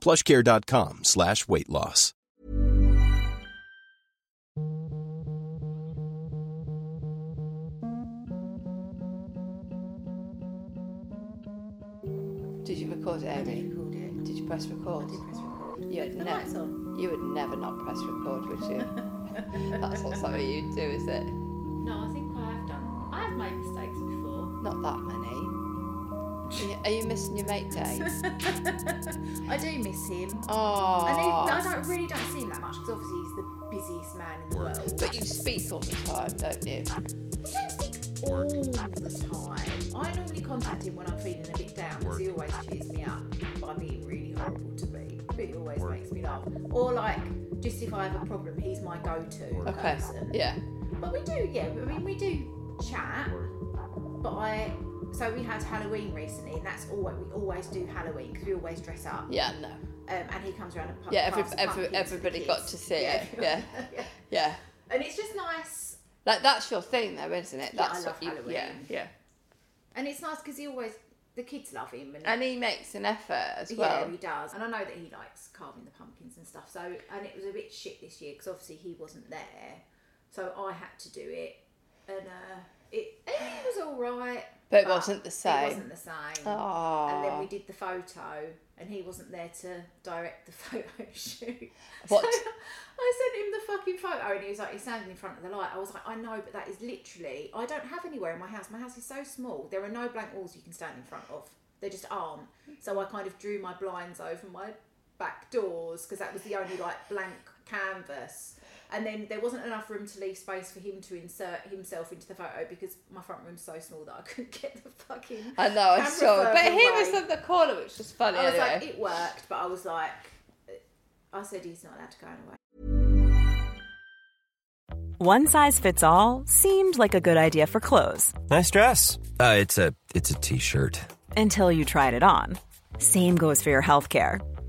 plushcare.com slash weight loss. Did you record it, Amy? did record it. Did you press record? I did press record. You would, ne- you would never not press record, would you? That's not something you'd do, is it? No, I think I have done. I have made mistakes before. Not that many. Are you, missing your mate Dave? I do miss him. Oh. And he, I don't really don't see him that much because obviously he's the busiest man in the world. But you speak all the time, don't you? I don't speak all the time. I normally contact him when I'm feeling a bit down because he always cheers me up by being really horrible to me. But he always makes me laugh. Or like, just if I have a problem, he's my go-to Okay. person. Yeah. But we do, yeah. I mean, we do chat. But I, so we had Halloween recently, and that's always we always do Halloween because we always dress up. Yeah, no. Um, and he comes around and pu- Yeah, every, every, pumpkins to everybody got to see it. Yeah. yeah. Yeah. And it's just nice, Like, that's your thing, though, isn't it? Yeah, I That's love what you, Halloween. Yeah, yeah. and it's nice because he always the kids love him, and, And he makes an effort as well. yeah, he does. And I know that he likes carving the pumpkins and stuff. So, and it was a bit shit this year because obviously he wasn't there, so I had to do it, and uh, it it was all right. But it wasn't the same. It wasn't the same. And then we did the photo, and he wasn't there to direct the photo shoot. What? So I sent him the fucking photo, and he was like, "He's standing in front of the light." I was like, "I know, but that is literally. I don't have anywhere in my house. My house is so small. There are no blank walls you can stand in front of. There just aren't. So I kind of drew my blinds over my back doors because that was the only like blank canvas." And then there wasn't enough room to leave space for him to insert himself into the photo because my front room's so small that I couldn't get the fucking. I know, I saw it. But further he was away. in the corner, which was funny I was anyway. like, it worked, but I was like, I said he's not allowed to go anyway. One size fits all seemed like a good idea for clothes Nice dress. Uh, it's a it's a t-shirt. until you tried it on. Same goes for your healthcare.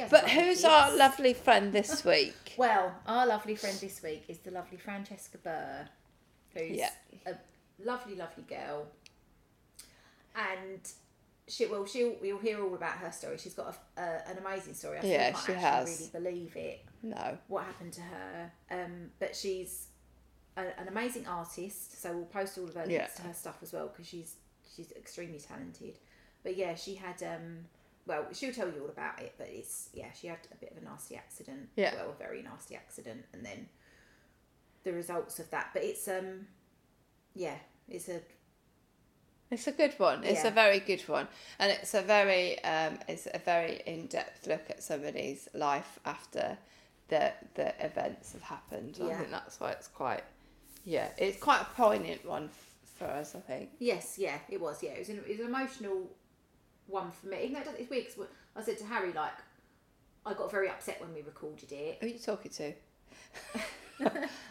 Has But who's kids. our lovely friend this week? Well, our lovely friend this week is the lovely Francesca Burr, who's Yeah. a lovely, lovely girl. And she, well, she'll we'll hear all about her story. She's got a, an amazing story. I Yeah, can't she has. really believe it. No. what happened to her. Um, but she's a, an amazing artist. So we'll post all of her Yeah. links to her stuff as well because she's she's extremely talented. But yeah, she had um. Well, she'll tell you all about it, but it's yeah, she had a bit of a nasty accident. Yeah. Well, a very nasty accident, and then the results of that. But it's um, yeah, it's a It's a good one. It's Yeah. a very good one, and it's a very um, it's a very in depth look at somebody's life after the the events have happened. I think that's why it's quite yeah, it's quite a poignant one for us. I think. Yes, yeah, it was. Yeah, it was an, it was an emotional one for me. Even though it it's weird 'cause I said to Harry like, I got very upset when we recorded it. Who are you talking to?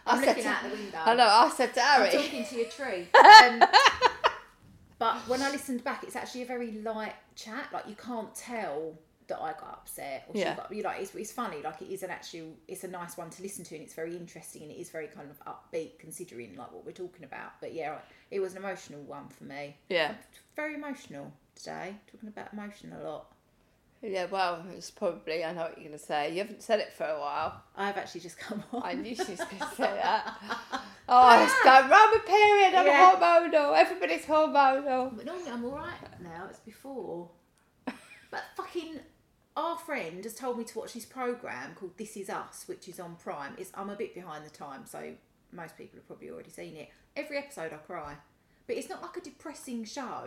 I'm said looking to- out the window. I know. I said to I'm Harry. talking to your tree. Um, but when I listened back, it's actually a very light chat. Like you can't tell that I got upset or Yeah. she got. You know, it's, it's funny. Like it is an actual. It's a nice one to listen to, and it's very interesting, and it is very kind of upbeat considering like what we're talking about. But yeah, it was an emotional one for me. Yeah. Very emotional today. Talking about emotion a lot. Yeah. Well, it's probably. I know what you're going to say. You haven't said it for a while. I've actually just come on. I knew she was going to say that. Oh, it's ah! going round my period. I'm Yeah. hormonal. Everybody's hormonal. But normally I'm all right now. It's before. But fucking our friend has told me to watch this program called This Is Us, which is on Prime. It's I'm a bit behind the time, so most people have probably already seen it. Every episode I cry, but it's not like a depressing show.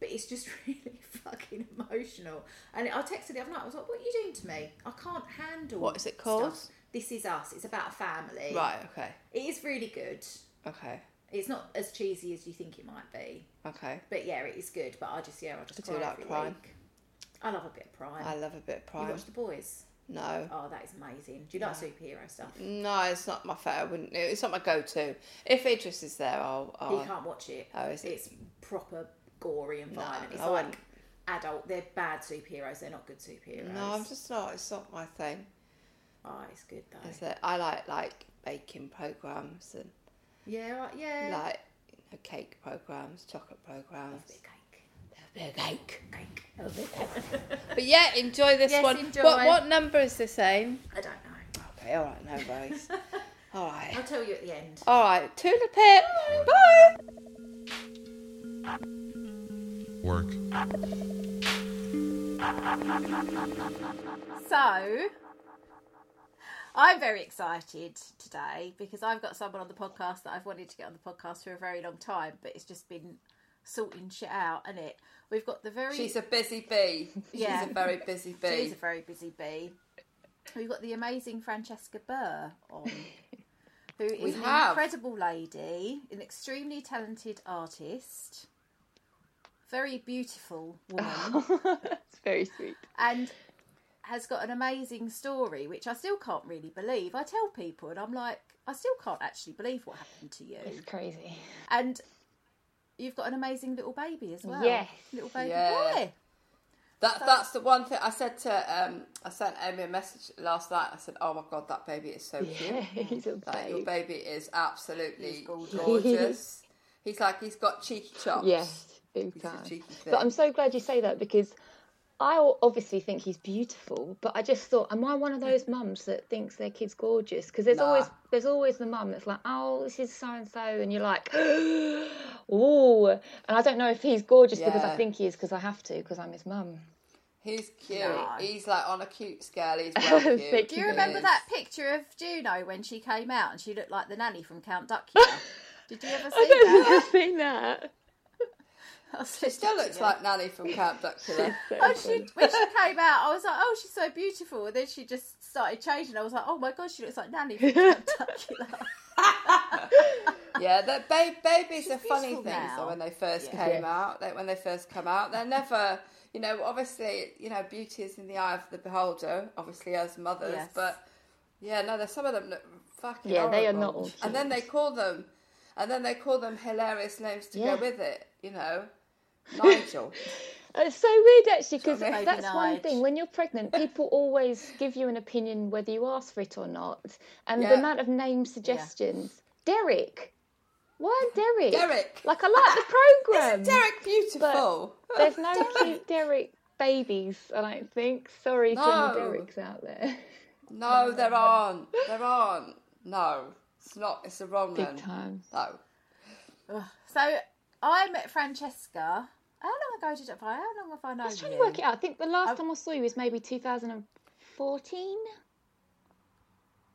But it's just really fucking emotional. And I texted the other night. I was like, "What are you doing to me? I can't handle." What is it called? stuff. This is us. It's about a family. Right. Okay. It is really good. Okay. It's not as cheesy as you think it might be. Okay. But yeah, it is good. But I just yeah, I just I do cry like every Prime. week. I love a bit of Prime. I love a bit of you Prime. watch The Boys? No. Oh, that is amazing. Do you like superhero stuff? No, it's not my favorite. I wouldn't. It's not my go-to. If Idris is there, I'll. You I'll can't watch it. Oh, is it? It's proper gory and violent. it's I like wouldn't. adult. They're bad superheroes. They're not good superheroes. no, I'm just not. It's not my thing. Oh, it's good though. Is it? I like like baking programs and Yeah, yeah. like you know, cake programs, chocolate programs. Bit of cake. Of cake. Cake. But yeah, enjoy this Yes, one. enjoy. What what number is this aim? I don't know. Okay, all right, no worries. all right. I'll tell you at the end. All right, to the pit. Bye. Work. So, I'm very excited today because I've got someone on the podcast that I've wanted to get on the podcast for a very long time, but it's just been sorting shit out, and it. We've got the very. She's a busy bee. Yeah. She's a very busy bee. She's a very busy bee. We've got the amazing Francesca Burr on, who is We an have. incredible lady, an extremely talented artist, very beautiful woman, It's very sweet. and has got an amazing story, which I still can't really believe. I tell people, and I'm like, I still can't actually believe what happened to you. It's crazy. And you've got an amazing little baby as well. Yes. little baby Yeah. boy. That that's the one thing I said to um I sent Amy a message last night. I said, "Oh my god, that baby is so Yeah, cute. he's a Like, your baby is absolutely He's gorgeous. gorgeous. he's like he's got cheeky chops. Yes, big time. But I'm so glad you say that because I o- obviously think he's beautiful, but I just thought, am I one of those mums that thinks their kid's gorgeous? Because there's Nah. always there's always the mum that's like, oh, this is so and so, and you're like, oh, and I don't know if he's gorgeous because I think he is because I have to because I'm his mum. He's cute. No. He's like on a cute scale. He's well cute. Do you remember that picture of Juno when she came out and she looked like the nanny from Count Duckula? Did you ever see I don't that? I've seen that. She still looks like Nanny from Count Duckula. Oh, she, when she came out, I was like, "Oh, she's so beautiful." And then she just started changing. I was like, "Oh my god, she looks like Nanny from Count Duckula." yeah, that ba- babies are funny things. now. though, when they first Yeah. came out, they, when they first come out, they're never. You know, obviously, you know, beauty is in the eye of the beholder. Obviously, as mothers, Yes. but yeah, no, there's some of them look fucking. Yeah, they are not all And then they call them, and then they call them hilarious names to Yeah. go with it. You know, Nigel. It's so weird actually because Sort of that's one thing. When you're pregnant, people always give you an opinion whether you ask for it or not. And Yeah. the amount of name suggestions. Derek. Why Derek? Derek. Like I like the program. Isn't Derek beautiful? There's no cute Derek babies. I don't think. Sorry to any No. Derek's out there. No, there aren't. There aren't. No. It's not. It's the wrong Big one. time. No. So I met Francesca. How long ago did I? How long have I known I was trying you? to work it out. I think the last oh. time I saw you was maybe 2014.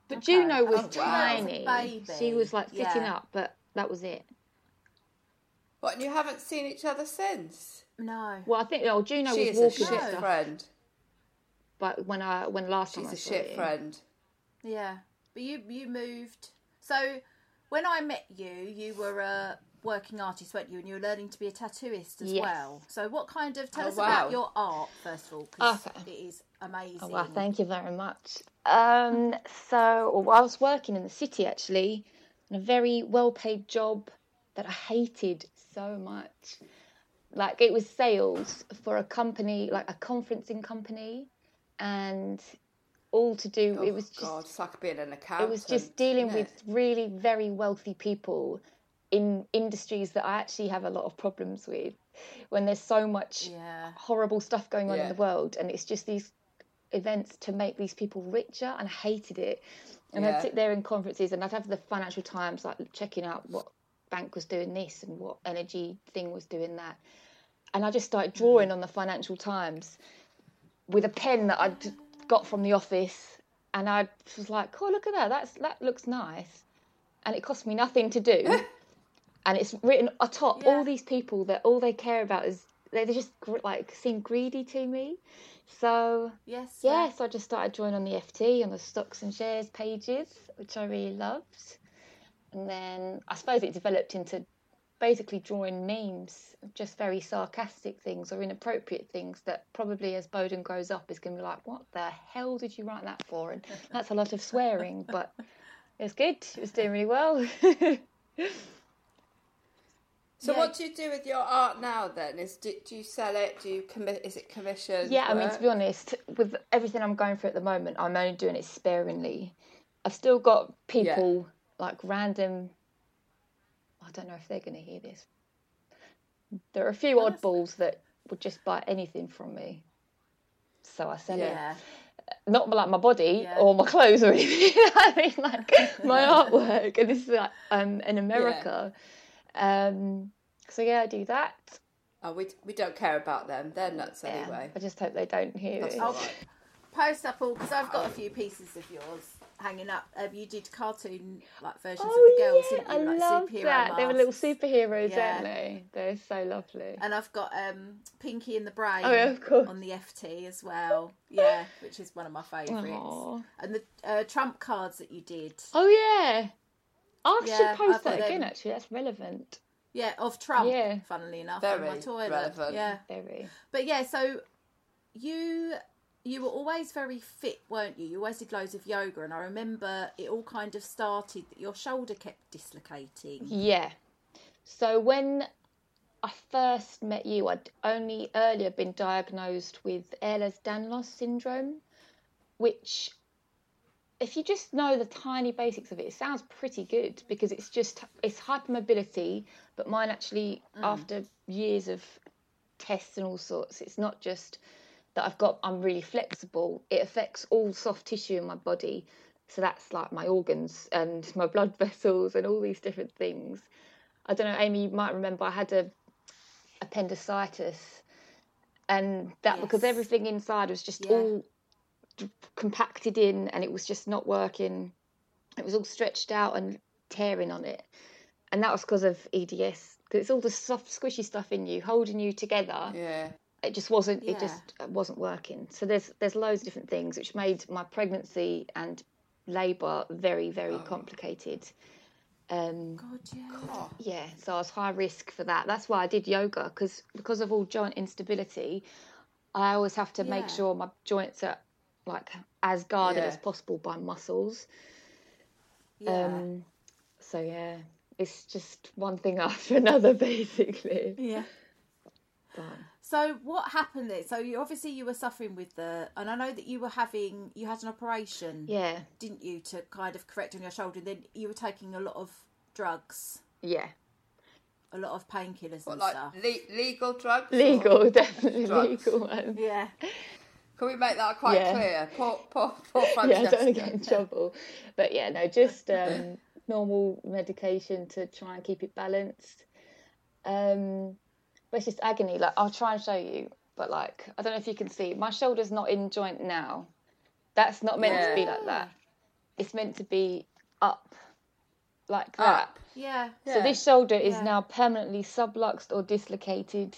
But Okay. Juno oh, was Oh, wow. tiny. Baby. She was like sitting Yeah. up, but that was it. What? And you haven't seen each other since? No. Well, I think oh, Juno she was is a walking shit and friend. but when I when last time She's a saw shit you. friend. Yeah, but you you moved. So when I met you, you were a working artist, weren't you? And you were learning to be a tattooist as Yes. well. So what kind of tell Oh, us wow. about your art first of all, because Okay. it is amazing. Oh, well, thank you very much. Um, so well, I was working in the city actually, in a very well-paid job that I hated so much. Like it was sales for a company, like a conferencing company, and all to do. Oh, it was just God, it's like being an accountant. it was just dealing with really very wealthy people in industries that I actually have a lot of problems with when there's so much Yeah. horrible stuff going on in the world and it's just these events to make these people richer and I hated it and Yeah. I'd sit there in conferences and I'd have the Financial Times like checking out what bank was doing this and what energy thing was doing that and I just started hmm. drawing on the Financial Times with a pen that I'd got from the office, and I was like, "Oh, look at that! That's that looks nice," and it cost me nothing to do, and it's written atop Yeah. all these people that all they care about is they they just like seem greedy to me. So Yes. yeah, so I just started drawing on the FT on the stocks and shares pages, which I really loved, and then I suppose it developed into basically drawing memes, just very sarcastic things or inappropriate things that probably as Bowden grows up is going to be like, what the hell did you write that for? And that's a lot of swearing, but it was good. It was doing really well. So Yeah. what do you do with your art now then? Is do, do you sell it? Do you commit? Is it commission? yeah, I mean, to be honest, with everything I'm going through at the moment, I'm only doing it sparingly. I've still got people like random. I don't know if they're going to hear this. There are a few oddballs that would just buy anything from me, so I sell it. Not like my body Yeah. or my clothes or anything. I mean, like my artwork, and this is like um in America. Um, so yeah, I do that. Oh, we we don't care about them. They're nuts Yeah, anyway. I just hope they don't hear That's it. all I'll right. post up all because I've got a few pieces of yours hanging up. Um, you did cartoon like versions Oh of the girls, yeah, didn't I? Like love superhero that. They were little superheroes, Yeah. weren't they? They're so lovely. And I've got um, Pinky and the Brain Oh, yeah, of course. on the FT as well. Yeah, which is one of my favourites. And the uh, trump cards that you did. Oh yeah, I Yeah, should post that again. them. Actually, that's relevant. Yeah, of Trump. Yeah. Funnily enough, on my toilet. relevant. Yeah, Very. but yeah. So you you were always very fit, weren't you? You always did loads of yoga, and I remember it all kind of started that your shoulder kept dislocating. Yeah. So when I first met you, I'd only earlier been diagnosed with Ehlers-Danlos syndrome, which, if you just know the tiny basics of it, it sounds pretty good because it's just it's hypermobility, but mine actually hmm. after years of tests and all sorts, it's not just that I've got I'm really flexible. It affects all soft tissue in my body. So that's like my organs and my blood vessels and all these different things. I don't know, Amy, you might remember I had a appendicitis and that because everything inside was just Yeah. all compacted in and it was just not working. It was all stretched out and tearing on it. And that was because of EDS. Because it's all the soft, squishy stuff in you holding you together Yeah. it just wasn't Yeah. it just wasn't working so there's there's loads of different things which made my pregnancy and labor very very complicated um God, yeah. yeah so i was high risk for that that's why i did yoga because because of all joint instability i always have to make sure my joints are like as guarded Yeah. as possible by muscles Yeah. um so yeah it's just one thing after another basically yeah. But- So what happened there? So you obviously you were suffering with the, and I know that you were having, you had an operation, yeah didn't you, to kind of correct on your shoulder. And then you were taking a lot of drugs, yeah a lot of painkillers and like stuff. le- legal drugs? legal definitely Drugs. legal ones Yeah, Can we make that quite Yeah. clear? Poor, poor, poor Francesca. yeah, I don't want to get in trouble. But yeah, no, just um, normal medication to try and keep it balanced. Um, but it's just agony. Like I'll try and show you, but like I don't know if you can see. My shoulder's not in joint now. That's not meant to be like that. It's meant to be up, like that. Up. Yeah. So this shoulder is Yeah. now permanently subluxed or dislocated,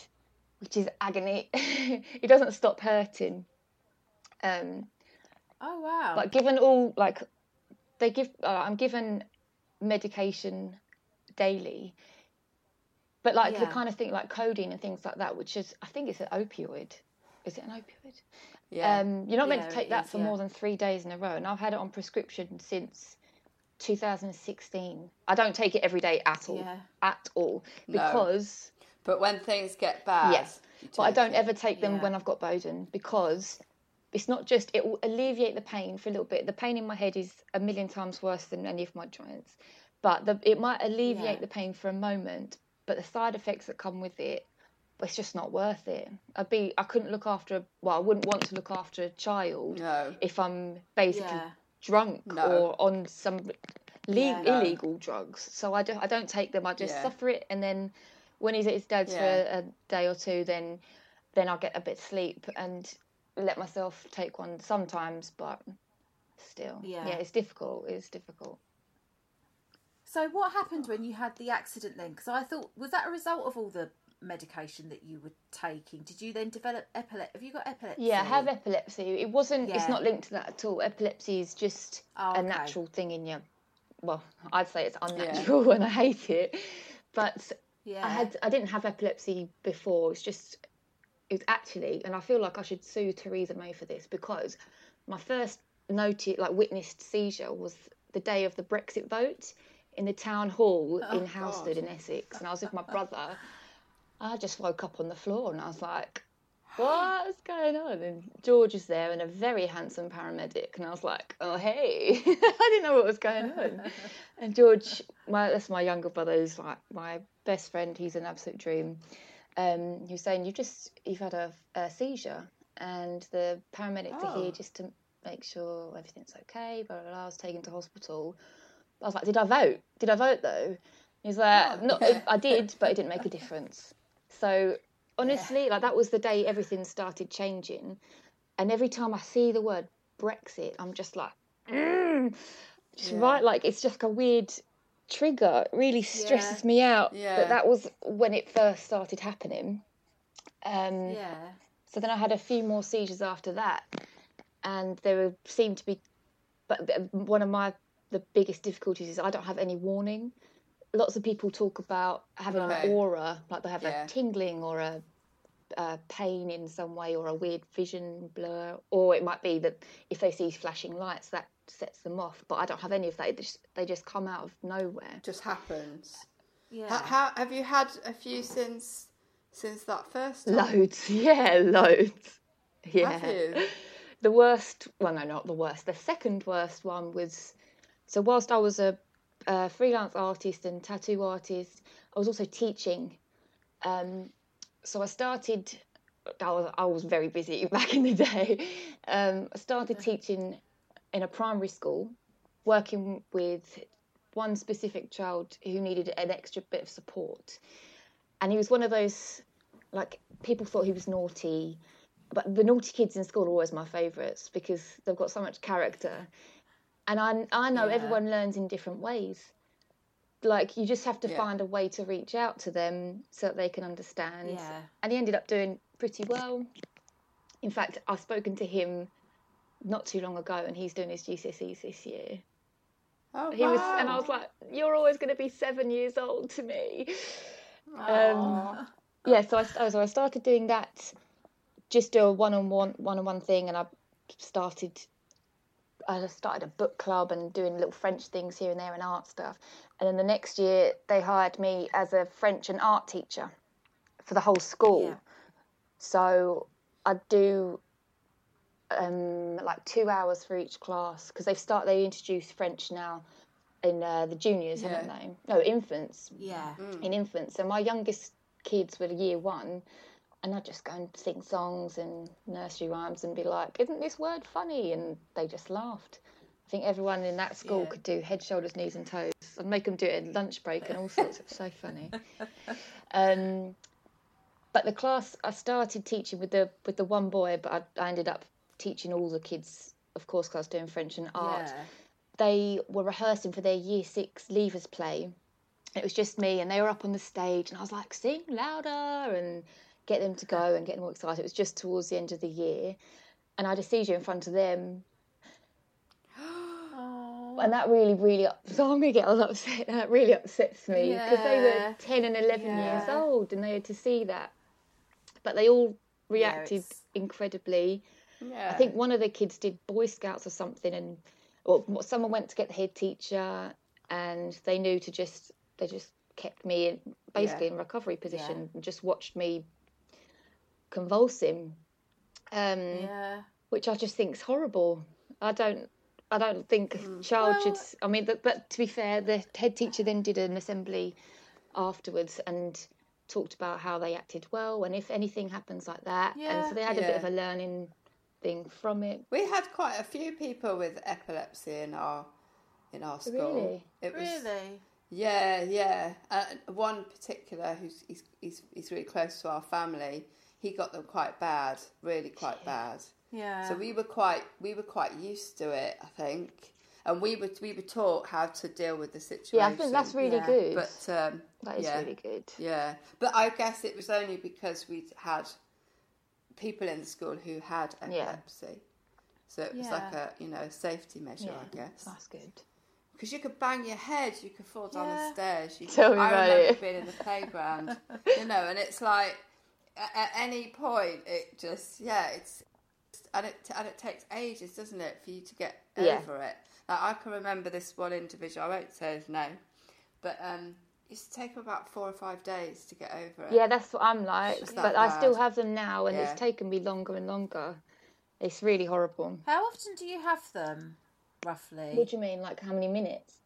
which is agony. it doesn't stop hurting. Um, Oh wow. but given all like they give, uh, I'm given medication daily, but like the kind of thing like codeine and things like that, which is I think it's an opioid. Is it an opioid? Yeah. Um, you're not meant Yeah, to take that is, for yeah. more than three days in a row, and I've had it on prescription since 2016. I don't take it every day at all, Yeah. at all, No. because but when things get bad, yes, but I don't it. ever take them Yeah. when I've got Bowden because it's not just it will alleviate the pain for a little bit. The pain in my head is a million times worse than any of my joints, but the, it might alleviate Yeah. the pain for a moment, but the side effects that come with it. It's just not worth it. I'd be. I couldn't look after. A, well, I wouldn't want to look after a child No. if I'm basically Yeah. drunk No. or on some le- Yeah. No. illegal drugs. So I don't, I don't take them. I just suffer it, and then when he's at his dad's for a day or two, then then I'll get a bit of sleep and let myself take one sometimes. But still, Yeah. yeah, it's difficult. It's difficult. So what happened when you had the accident then? Because I thought was that a result of all the medication that you were taking? Did you then develop epilepsy? Have you got epilepsy? Yeah, I have epilepsy. It wasn't. It's not linked to that at all. Epilepsy is just Oh, a natural thing in you. Well, I'd say it's unnatural, and I hate it. But Yeah. I had. I didn't have epilepsy before. It's just. It's actually, and I feel like I should sue Theresa May for this because my first noted, like witnessed seizure was the day of the Brexit vote in the town hall oh, in Halstead in Essex, and I was with my brother. I just woke up on the floor and I was like, what's going on? And George is there and a very handsome paramedic. And I was like, oh, hey. I didn't know what was going on. and George, my that's my younger brother, who's like my best friend. He's an absolute dream. Um, he was saying, "You've just, you've had a, a seizure. And the paramedics are here just to make sure everything's okay. Blah, blah, blah. I was taken to hospital. I was like, did I vote? Did I vote though? He's like, no, I did, but it didn't make a difference. So honestly, like that was the day everything started changing. And every time I see the word Brexit, I'm just like, mm, just right, like it's just like a weird trigger. It really stresses me out. Yeah. But that was when it first started happening. Um, Yeah. so then I had a few more seizures after that, and there were, seemed to be. But one of my the biggest difficulties is I don't have any warning. Lots of people talk about having Right. an aura, like they have Yeah. a tingling or a, a pain in some way or a weird vision blur, or it might be that if they see flashing lights that sets them off. But I don't have any of that. It just, they just come out of nowhere. just happens. Yeah. How, how have you had a few since since that first time? Loads, yeah, loads. Yeah. Have you? The worst, well, no, not the worst. The second worst one was so, whilst I was a, a freelance artist and tattoo artist, I was also teaching. Um, so, I started, I was, I was very busy back in the day. Um, I started teaching in a primary school, working with one specific child who needed an extra bit of support. And he was one of those, like, people thought he was naughty but the naughty kids in school are always my favourites because they've got so much character. And I, I know Yeah. everyone learns in different ways. Like, you just have to Yeah. find a way to reach out to them so that they can understand. Yeah. And he ended up doing pretty well. In fact, I've spoken to him not too long ago and he's doing his GCSEs this year. Oh, He was, and I was like, "You're always going to be seven years old to me." Um, yeah, so I, so I started doing that, just do a one-on-one, one-on-one thing, and I started. I started a book club and doing little French things here and there and art stuff. And then the next year, they hired me as a French and art teacher for the whole school. Yeah. So I do um, like two hours for each class because they've start they introduce French now in uh, the juniors, haven't Yeah. they? No, infants. Yeah. In infants. So my youngest kids were year one, and I'd just go and sing songs and nursery rhymes and be like, "Isn't this word funny?" And they just laughed. I think everyone in that school Yeah. could do head, shoulders, knees, and toes. I'd make them do it at lunch break and all sorts. It was so funny. Um, but the class I started teaching with the with the one boy, but I, I ended up teaching all the kids, of course, because I was doing French and art. Yeah. They were rehearsing for their year six leavers play. It was just me, and they were up on the stage, and I was like, "Sing louder!" and get them to go and get them all excited. It was just towards the end of the year, and I had a seizure in front of them, and that really, really, up- so I'm gonna get all upset. That really upsets me because they were ten and eleven years old, and they had to see that. But they all reacted it's- incredibly. Yeah. I think one of the kids did Boy Scouts or something, and or someone went to get the head teacher, and they knew to just they just kept me in, basically in recovery position, and just watched me convulsing, um, Yeah. which I just think is horrible. I don't. I don't think a child should. I mean, but, but to be fair, the head teacher then did an assembly afterwards and talked about how they acted well and if anything happens like that. and so they had a bit of a learning thing from it. We had quite a few people with epilepsy in our in our school. Really? It was Really? yeah, yeah. Uh, one particular who's he's, he's he's really close to our family. He got them quite bad, really quite bad. Yeah. So we were quite we were quite used to it, I think, and we were we were taught how to deal with the situation. Yeah, I think that's really Yeah. good. But um, that is yeah, really good. Yeah, but I guess it was only because we'd had people in the school who had Yeah. epilepsy. So it was like a you know safety measure, I guess. That's good. Because you could bang your head, you could fall down the stairs. You Tell me I about remember it. being in the playground, you know, and it's like at, at any point, it just yeah, it's and it and it takes ages, doesn't it, for you to get Yeah. over it. Like I can remember this one individual. I won't say his name, but um, it used to take about four or five days to get over it. Yeah, that's what I'm like. But that I still have them now, and Yeah. it's taken me longer and longer. It's really horrible. How often do you have them, roughly? What do you mean? Like how many minutes?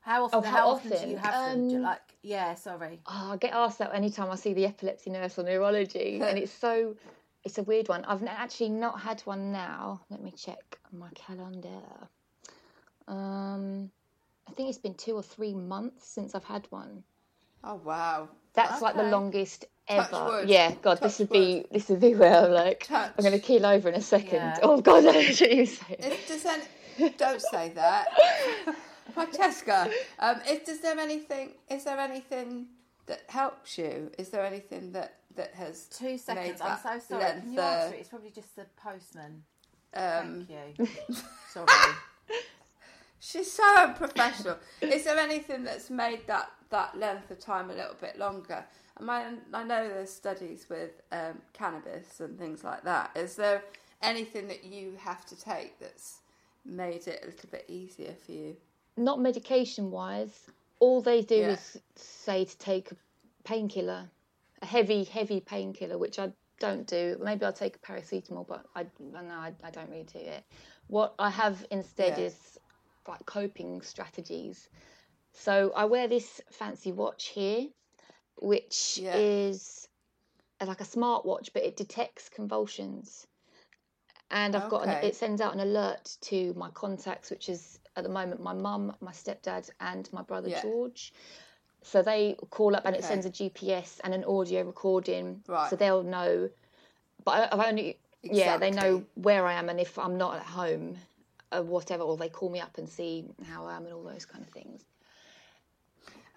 How often? Oh, how, how often, do you have them? Do you- Um, Like, yeah, sorry. Oh, I get asked that anytime I see the epilepsy nurse or neurology, and it's so. It's a weird one. I've actually not had one now. Let me check my calendar. Um, I think it's been two or three months since I've had one. Oh wow. That's like the Okay. longest Touch ever. wood. Yeah, God, this Touch would be this would be where I'm like Touch. I'm going to keel over in a second. Yeah. Oh God, I heard you say. If any, don't say that, Francesca. Um, if does there anything? Is there anything that helps you? Is there anything that that has Two made seconds. I'm so sorry. Can you answer it? It's probably just the postman. Um, Thank you. sorry. She's so unprofessional. is there anything that's made that that length of time a little bit longer? And I, I know there's studies with um, cannabis and things like that. Is there anything that you have to take that's made it a little bit easier for you? Not medication wise. All they do Yeah. is say to take a painkiller, a heavy, heavy painkiller, which I don't do. Maybe I'll take a paracetamol, but I no, I, I don't really do it. What I have instead Yeah. is like coping strategies. So I wear this fancy watch here, which Yeah. is uh, like a smartwatch, but it detects convulsions. And I've got an, it sends out an alert to my contacts, which is at the moment my mum, my stepdad, and my brother Yeah. George. So they call up and it sends a GPS and an audio recording, Right. so they'll know. But I've only yeah, they know where I am and if I'm not at home, or whatever, or they call me up and see how I am and all those kind of things.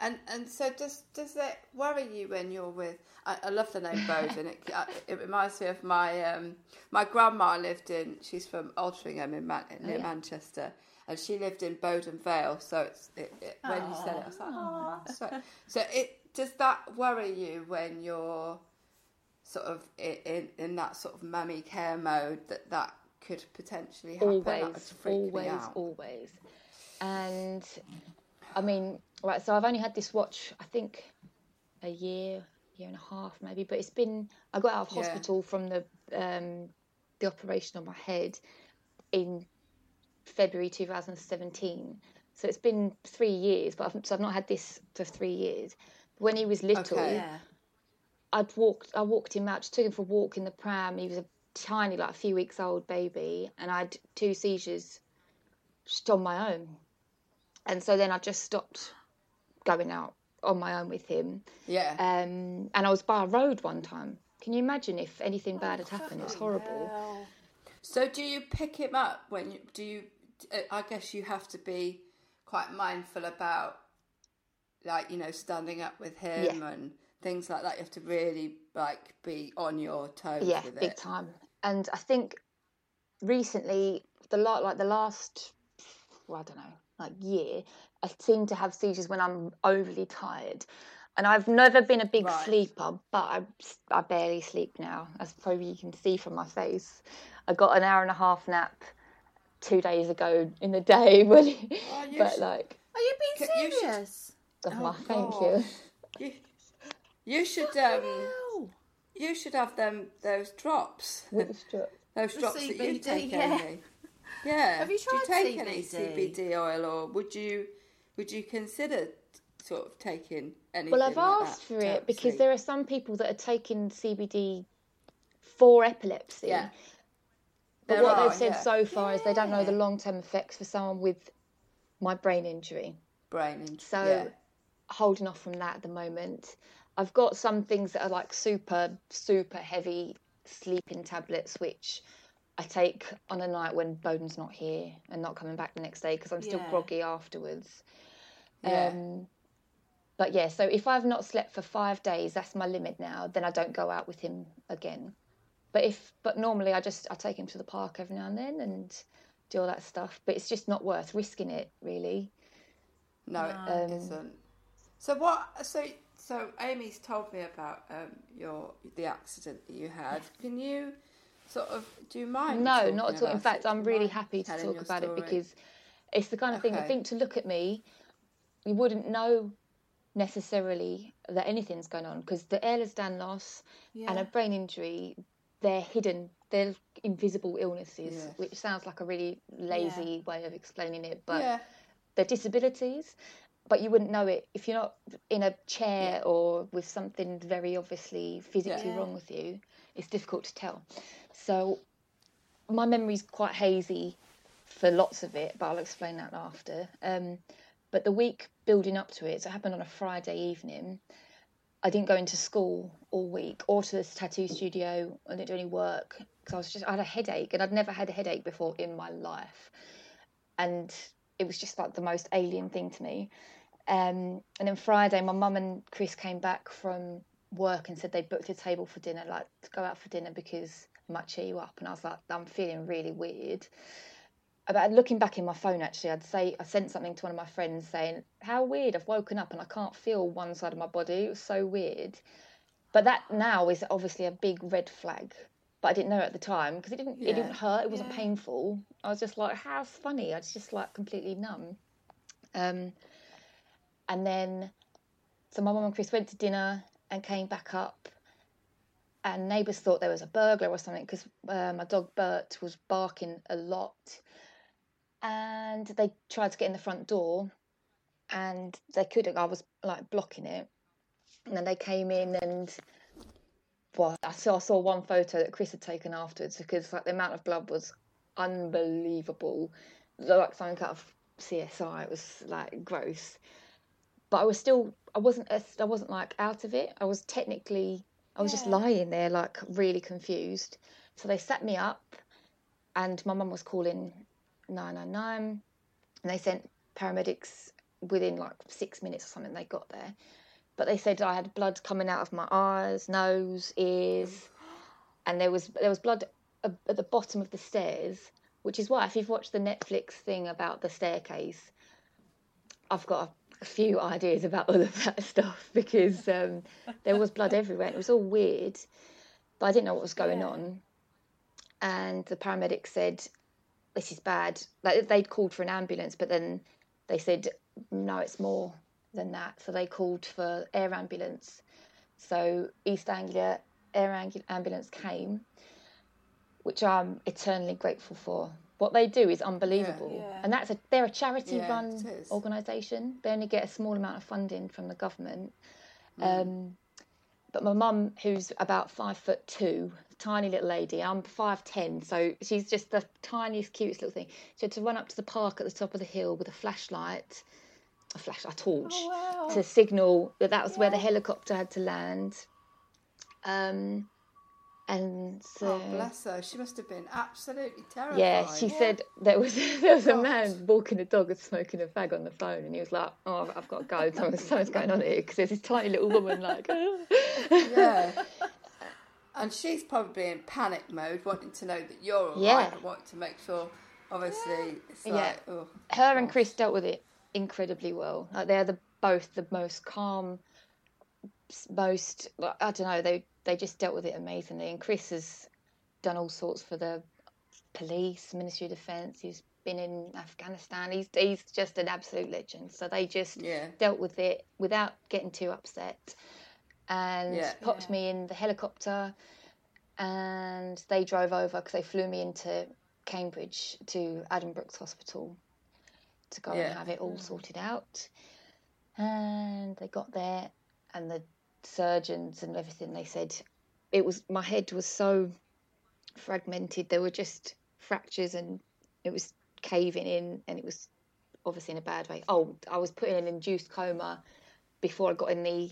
And and so does does it worry you when you're with? I, I love the name Bowden. It uh, it reminds me of my um my grandma lived in. She's from Altrincham in Man, near Manchester, and she lived in Bowdon Vale. So it's it, it, when you said it, I was like, oh, so so it does that worry you when you're sort of in in, in that sort of mummy care mode that that could potentially happen. that always, always, always. And I mean, right. So I've only had this watch, I think, a year, year and a half, maybe. But it's been. I got out of Yeah. hospital from the um, the operation on my head in February 2017. So it's been three years, but I've, so I've not had this for three years. When he was little, Okay. Yeah. I'd walked. I walked him out. Just took him for a walk in the pram. He was a tiny, like a few weeks old baby, and I had two seizures just on my own. And so then I just stopped going out on my own with him. Yeah. Um, and I was by a road one time. Can you imagine if anything bad had happened? It was horrible. So do you pick him up when you do you? uh, I guess you have to be quite mindful about, like you know, standing up with him Yeah. and things like that. You have to really like be on your toes. Yeah, with big time. And I think recently, the lot like the last, well, I don't know, like year, I seem to have seizures when I'm overly tired. And I've never been a big Right. sleeper, but I, I barely sleep now, as probably you can see from my face. I got an hour and a half nap two days ago in the day, but, you but should- like, Are you being C- you should- serious? oh, oh my, thank you. You, you should um, you should have them those drops. Which drop? Those drops that you take, yeah. Amy. Yeah. Have you Do you tried take any CBD? CBD oil, or would you would you consider sort of taking anything? Well, I've like asked for it because sleep? there are some people that are taking CBD for epilepsy. Yeah. But There what are, they've said yeah. so far is they don't know the long term effects for someone with my brain injury. brain injury. So yeah. holding off from that at the moment. I've got some things that are like super, super heavy sleeping tablets, which I take on a night when Bowden's not here and not coming back the next day because I'm still Yeah. groggy afterwards. Yeah. Um, but yeah, so if I've not slept for five days, that's my limit now. Then I don't go out with him again. But if, but normally I just I take him to the park every now and then and do all that stuff. But it's just not worth risking it, really. No, it Um, isn't. So what? So so Amy's told me about um, your the accident that you had. Can you sort of do you mind? No, not at all. In fact, it? Do you I'm really happy to talk about it because it's the kind of thing. I think to look at me, you wouldn't know necessarily that anything's going on because the Ehlers-Danlos and a brain injury, they're hidden. They're invisible illnesses, Yes. which sounds like a really lazy way of explaining it, but yeah, they're disabilities. But you wouldn't know it if you're not in a chair or with something very obviously physically Yeah. wrong with you. It's difficult to tell. So my memory's quite hazy for lots of it, but I'll explain that after. Um, but the week building up to it, so it happened on a Friday evening. I didn't go into school all week or to this tattoo studio. I didn't do any work because I was just I had a headache and I'd never had a headache before in my life, and it was just like the most alien thing to me. Um, and then Friday, my mum and Chris came back from work and said they booked a table for dinner, like to go out for dinner because I might cheer you up. And I was like, I'm feeling really weird. About looking back in my phone, actually, I'd say I sent something to one of my friends saying, "How weird! I've woken up and I can't feel one side of my body. It was so weird." But that now is obviously a big red flag. But I didn't know at the time because it didn't. It didn't hurt. It wasn't painful. I was just like, "How's funny?" I was just like completely numb. Um, and then, so my mum and Chris went to dinner and came back up. And neighbours thought there was a burglar or something because uh, my dog Bert was barking a lot. And they tried to get in the front door, and they couldn't. I was like blocking it. And then they came in and well, I saw, I saw one photo that Chris had taken afterwards because like the amount of blood was unbelievable, like something out of CSI. It was like gross, but I was still I wasn't I wasn't like out of it. I was technically I was just lying there like really confused. So they sat me up, and my mum was calling nine nine nine, and they sent paramedics within like six minutes or something. They got there but they said I had blood coming out of my eyes, nose, ears, and there was there was blood at at the bottom of the stairs, which is why if you've watched the Netflix thing about the staircase, I've got a, few ideas about all of that stuff because um, there was blood everywhere. And it was all weird, but I didn't know what was going on. And the paramedics said, "This is bad." Like they'd called for an ambulance, but then they said, "No, it's more." than that. So they called for air ambulance. So East Anglia air ambulance came, which I'm eternally grateful for. What they do is unbelievable, and that's a they're a Yeah, charity-run organisation. They only get a small amount of funding from the government. Hmm. Um, but my mum, who's about five foot two, tiny little lady. I'm five ten, so she's just the tiniest, cutest little thing. She had to run up to the park at the top of the hill with a flashlight, a flash, a torch, Oh, to signal that that was where the helicopter had to land. Um, and so Oh, bless her. She must have been absolutely terrified. yeah, she said there was there was a God. man walking a dog and smoking a fag on the phone, and he was like, "Oh, I've, got to go. Something's, something's going on here because there's this tiny little woman like." Yeah. And she's probably in panic mode, wanting to know that you're all right, Yeah. and wanting to make sure, obviously, it's Yeah. like, oh. her and Chris dealt with it incredibly well. Like they're the both the most calm, most I don't know. They they just dealt with it amazingly. And Chris has done all sorts for the police, Ministry of Defence. He's been in Afghanistan. He's he's just an absolute legend. So they just Yeah. dealt with it without getting too upset, and Yeah. popped me in the helicopter. And they drove over because they flew me into Cambridge to Addenbrooke's Hospital to go Yeah. and have it all hmm. sorted out. And they got there, and the surgeons and everything, they said it was my head was so fragmented. There were just fractures, and it was caving in, and it was obviously in a bad way. Oh, I was put in an induced coma before I got in the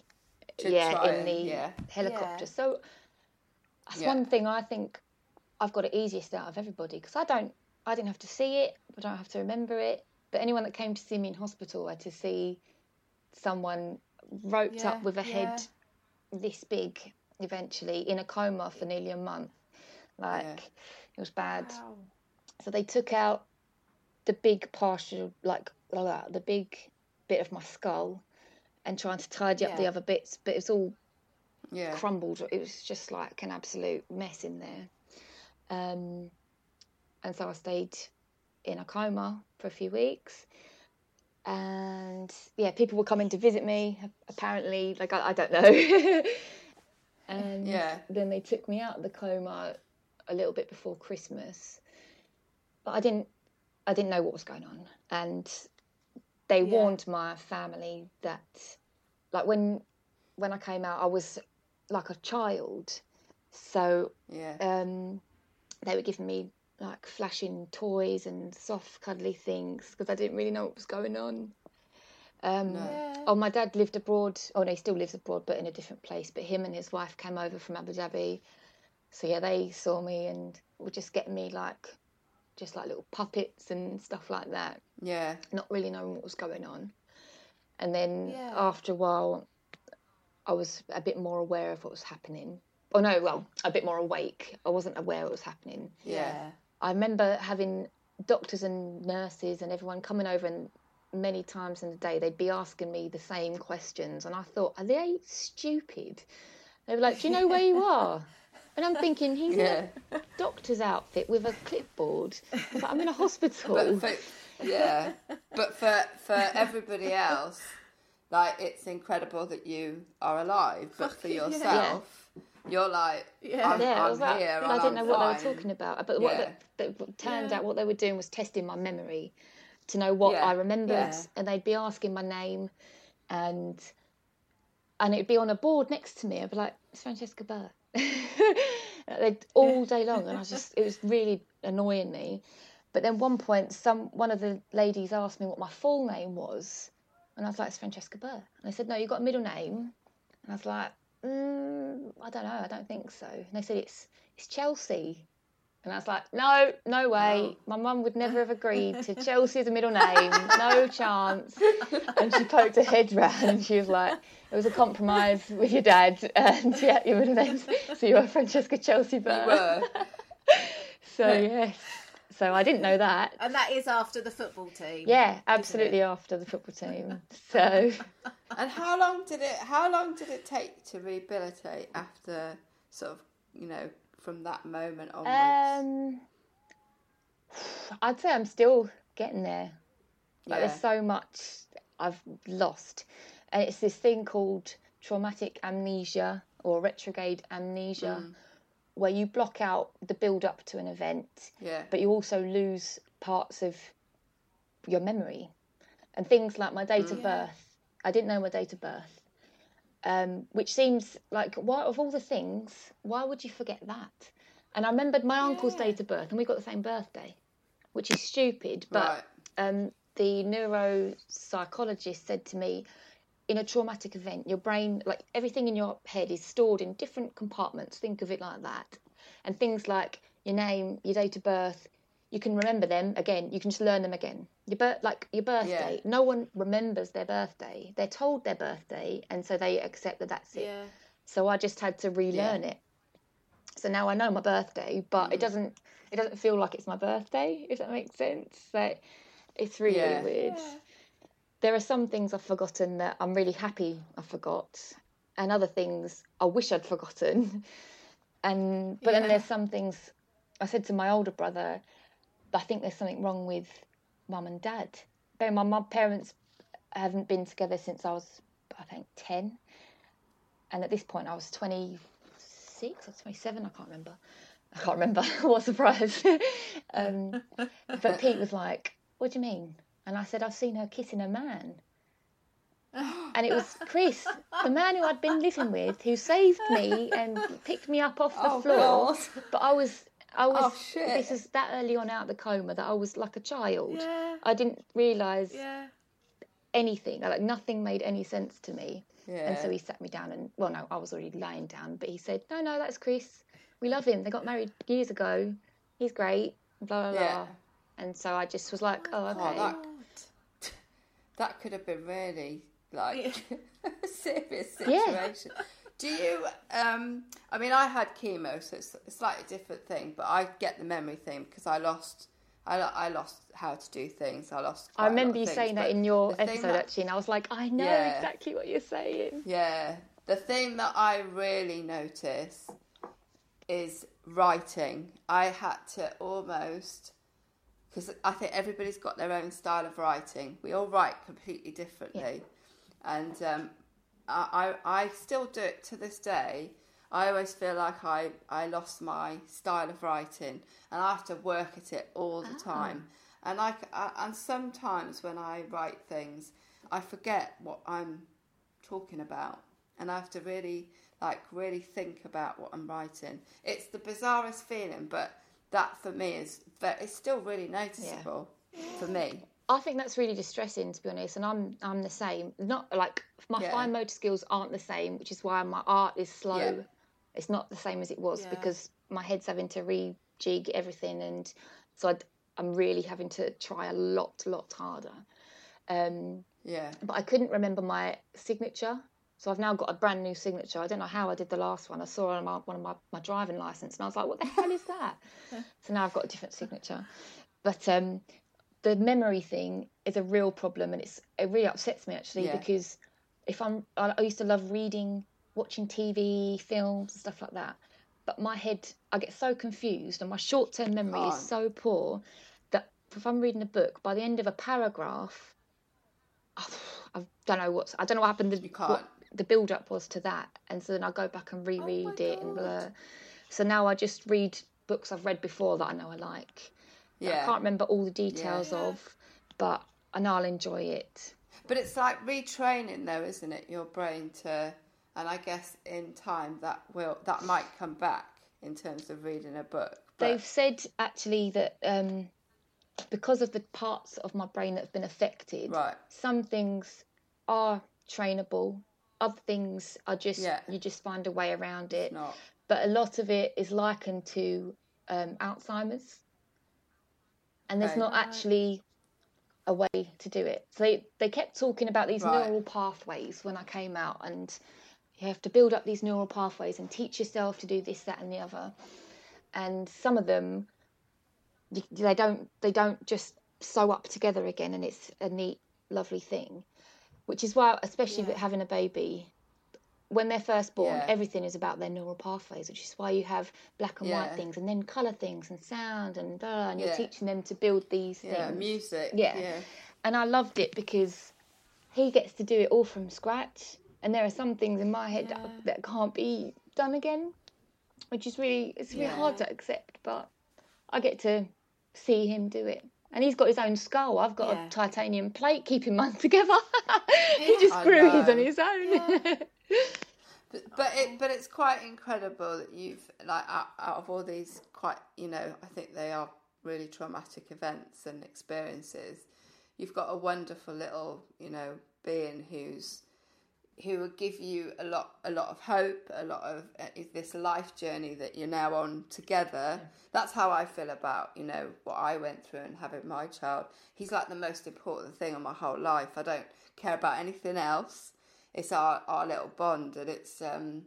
To yeah in and- the yeah. helicopter. Yeah. So that's Yeah. one thing I think I've got it easiest out of everybody because I don't, I didn't have to see it, I don't have to remember it. But anyone that came to see me in hospital had to see someone roped Yeah, up with a head yeah. This big, eventually in a coma for nearly a month. Like Yeah. it was bad. Wow. So they took out the big partial, like like the big bit of my skull, and trying to tidy up the other bits, but it's all Yeah. crumbled. It was just like an absolute mess in there. Um, and so I stayed in a coma for a few weeks. And yeah, people were coming to visit me. Apparently, like I, I don't know. and Yeah. then they took me out of the coma a little bit before Christmas, but I didn't. I didn't know what was going on, and they warned my family that, like when when I came out, I was like a child, so Yeah. um, they were giving me like flashing toys and soft cuddly things because I didn't really know what was going on. Um, Oh, my dad lived abroad. Oh no, he still lives abroad, but in a different place. But him and his wife came over from Abu Dhabi, so yeah, they saw me and were just getting me like, just like little puppets and stuff like that Yeah. not really knowing what was going on. And then Yeah. after a while, I was a bit more aware of what was happening. Oh no, well, a bit more awake. I wasn't aware what was happening. Yeah. I remember having doctors and nurses and everyone coming over, and many times in the day they'd be asking me the same questions, and I thought, are they stupid? They were like, "Do you know where you are?" And I'm thinking, he's Yeah. in a doctor's outfit with a clipboard, but I'm in a hospital. But for, yeah. But for for everybody else, like it's incredible that you are alive. But for yourself, you're like, I'm, yeah, I I'm was like, here. I didn't know I'm what fine. they were talking about. But what, Yeah. the, the, what turned out what they were doing was testing my memory to know what Yeah, I remembered, yeah. and they'd be asking my name, and and it'd be on a board next to me. I'd be like, "It's Francesca Burr." They'd all day long, and I was just it was really annoying me. But then one point, some one of the ladies asked me what my full name was, and I was like, "It's Francesca Burr." And they said, "No, you've got a middle name." And I was like, mm, I don't know, I don't think so. And they said, it's, it's Chelsea. And I was like, no, no way. My mum would never have agreed to Chelsea as a middle name. No chance. And she poked her head round and she was like, it was a compromise with your dad. And yeah, your middle name's, so you are Francesca Chelsea Burr. Were. So, yes. So I didn't know that. And that is after the football team. Yeah, absolutely after the football team. So And how long did it? How long did it take to rehabilitate after sort of you know from that moment onwards? Um, I'd say I'm still getting there. Like Yeah. there's so much I've lost, and it's this thing called traumatic amnesia or retrograde amnesia, Mm. Where you block out the build up to an event, yeah. but you also lose parts of your memory and things like my date of birth. I didn't know my date of birth, um, which seems like why of all the things, why would you forget that? And I remembered my uncle's date of birth, and we got the same birthday, which is stupid. But Right. um, the neuropsychologist said to me, in a traumatic event, your brain, like everything in your head, is stored in different compartments. Think of it like that. And things like your name, your date of birth, you can remember them again. You can just learn them again. Your birth, like your birthday, no one remembers their birthday. They're told their birthday, and so they accept that that's it. Yeah. So I just had to relearn it. So now I know my birthday, but it mm. doesn't it doesn't feel like it's my birthday, if that makes sense. Like it's really Yeah. weird. There are some things I've forgotten that I'm really happy I forgot, and other things I wish I'd forgotten. And but then there's some things I said to my older brother, I think there's something wrong with mum and dad. Bear mind, my parents haven't been together since I was, I think, 10. And at this point, I was 26 or 27, I can't remember. I can't remember. what a surprise. um, but Pete was like, What do you mean? And I said, I've seen her kissing a man. And it was Chris, the man who I'd been living with, who saved me and picked me up off the Oh, floor. God. But I was, I was. Oh. This is that early on out the coma that I was like a child. Yeah. I didn't realise Yeah. anything. Like nothing made any sense to me. And so he sat me down and well, no, I was already lying down, but he said, "No, no, that's Chris. We love him. They got married years ago. He's great." Blah blah Yeah. blah. And so I just was like, "Oh, okay." Oh, that, that could have been really like a serious situation. Yeah. Do you? Um, I mean, I had chemo, so it's a slightly different thing. But I get the memory thing because I lost. I, I lost how to do things. I lost. I remember you things, saying that in your episode that- actually, and I was like, "I know Yeah. exactly what you're saying." Yeah, the thing that I really notice is writing. I had to almost because I think everybody's got their own style of writing. We all write completely differently, and um, I, I I still do it to this day. I always feel like I, I lost my style of writing, and I have to work at it all the time. And I, I- and sometimes when I write things, I forget what I'm talking about, and I have to really like really think about what I'm writing. It's the bizarrest feeling, but that for me is but it's still really noticeable for me. I think that's really distressing, to be honest, and I'm I'm the same. Not like my Yeah. fine motor skills aren't the same, which is why my art is slow. Yeah. It's not the same as it was Yeah. because my head's having to rejig everything, and so I'd, I'm really having to try a lot, lot harder. Um, Yeah, but I couldn't remember my signature. So I've now got a brand new signature. I don't know how I did the last one. I saw it on my, one of my, my driving license and I was like, what the hell is that? so now I've got a different signature. But um, the memory thing is a real problem and it's it really upsets me actually Yeah. because if I'm I, used to love reading, watching TV, films, and stuff like that. But my head, I get so confused and my short term memory is so poor that if I'm reading a book, by the end of a paragraph, I don't know what's I don't know what happened. You can't. what the build up was to that, and so then I go back and reread it and blah. So now I just read books I've read before that I know I like. that I can't remember all the details of, but I know I'll enjoy it. but it's like retraining, though, isn't it? Your brain to, and I guess in time that will that might come back in terms of reading a book. But, They've said actually that um, because of the parts of my brain that have been affected, Right. some things are trainable. Other things are just Yeah. you just find a way around it. not. but a lot of it is likened to um, Alzheimer's, and there's Right. not actually a way to do it. So they, they kept talking about these Right. neural pathways when I came out, and you have to build up these neural pathways and teach yourself to do this, that, and the other. And some of them, they don't they don't just sew up together again, and it's a neat, lovely thing. Which is why, especially with having a baby, when they're first born, Yeah. everything is about their neural pathways, which is why you have black and Yeah. white things, and then color things, and sound, and blah, and you're Yeah. teaching them to build these things. Yeah, music. Yeah. yeah. And I loved it because he gets to do it all from scratch, and there are some things in my head that, that can't be done again, which is really it's really hard to accept. But I get to see him do it. And he's got his own skull. I've got Yeah. a titanium plate keeping mine together. he just I grew his on his own. But, but it but it's quite incredible that you've like out, out of all these quite you know I think they are really traumatic events and experiences. You've got a wonderful little you know being who's who will give you a lot a lot of hope, a lot of uh, this life journey that you're now on together. That's how I feel about you know what I went through and having my child. He's like the most important thing in my whole life. I don't care about anything else. It's our our little bond, and it's um,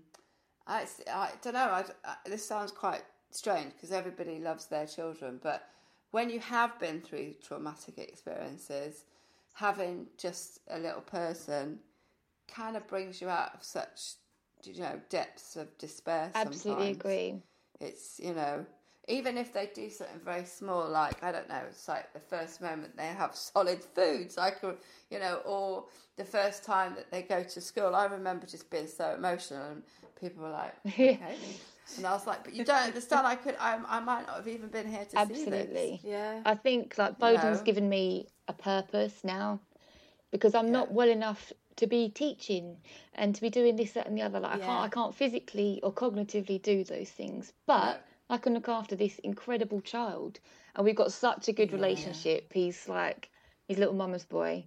I, I don't know. I, I, this sounds quite strange because everybody loves their children, but when you have been through traumatic experiences, having just a little person kind of brings you out of such you know depths of despair Absolutely sometimes. agree. it's you know even if they do something very small like i don't know it's like the first moment they have solid foods like you know or the first time that they go to school i remember just being so emotional and people were like okay and i was like but you don't understand i could i, I might not have even been here to see Absolutely. Yeah. I think like Bowdon's know? given me a purpose now because I'm not well enough to be teaching and to be doing this, that, and the other. Like I can't, I can't physically or cognitively do those things, but I can look after this incredible child, and we've got such a good relationship. He's like his little mama's boy,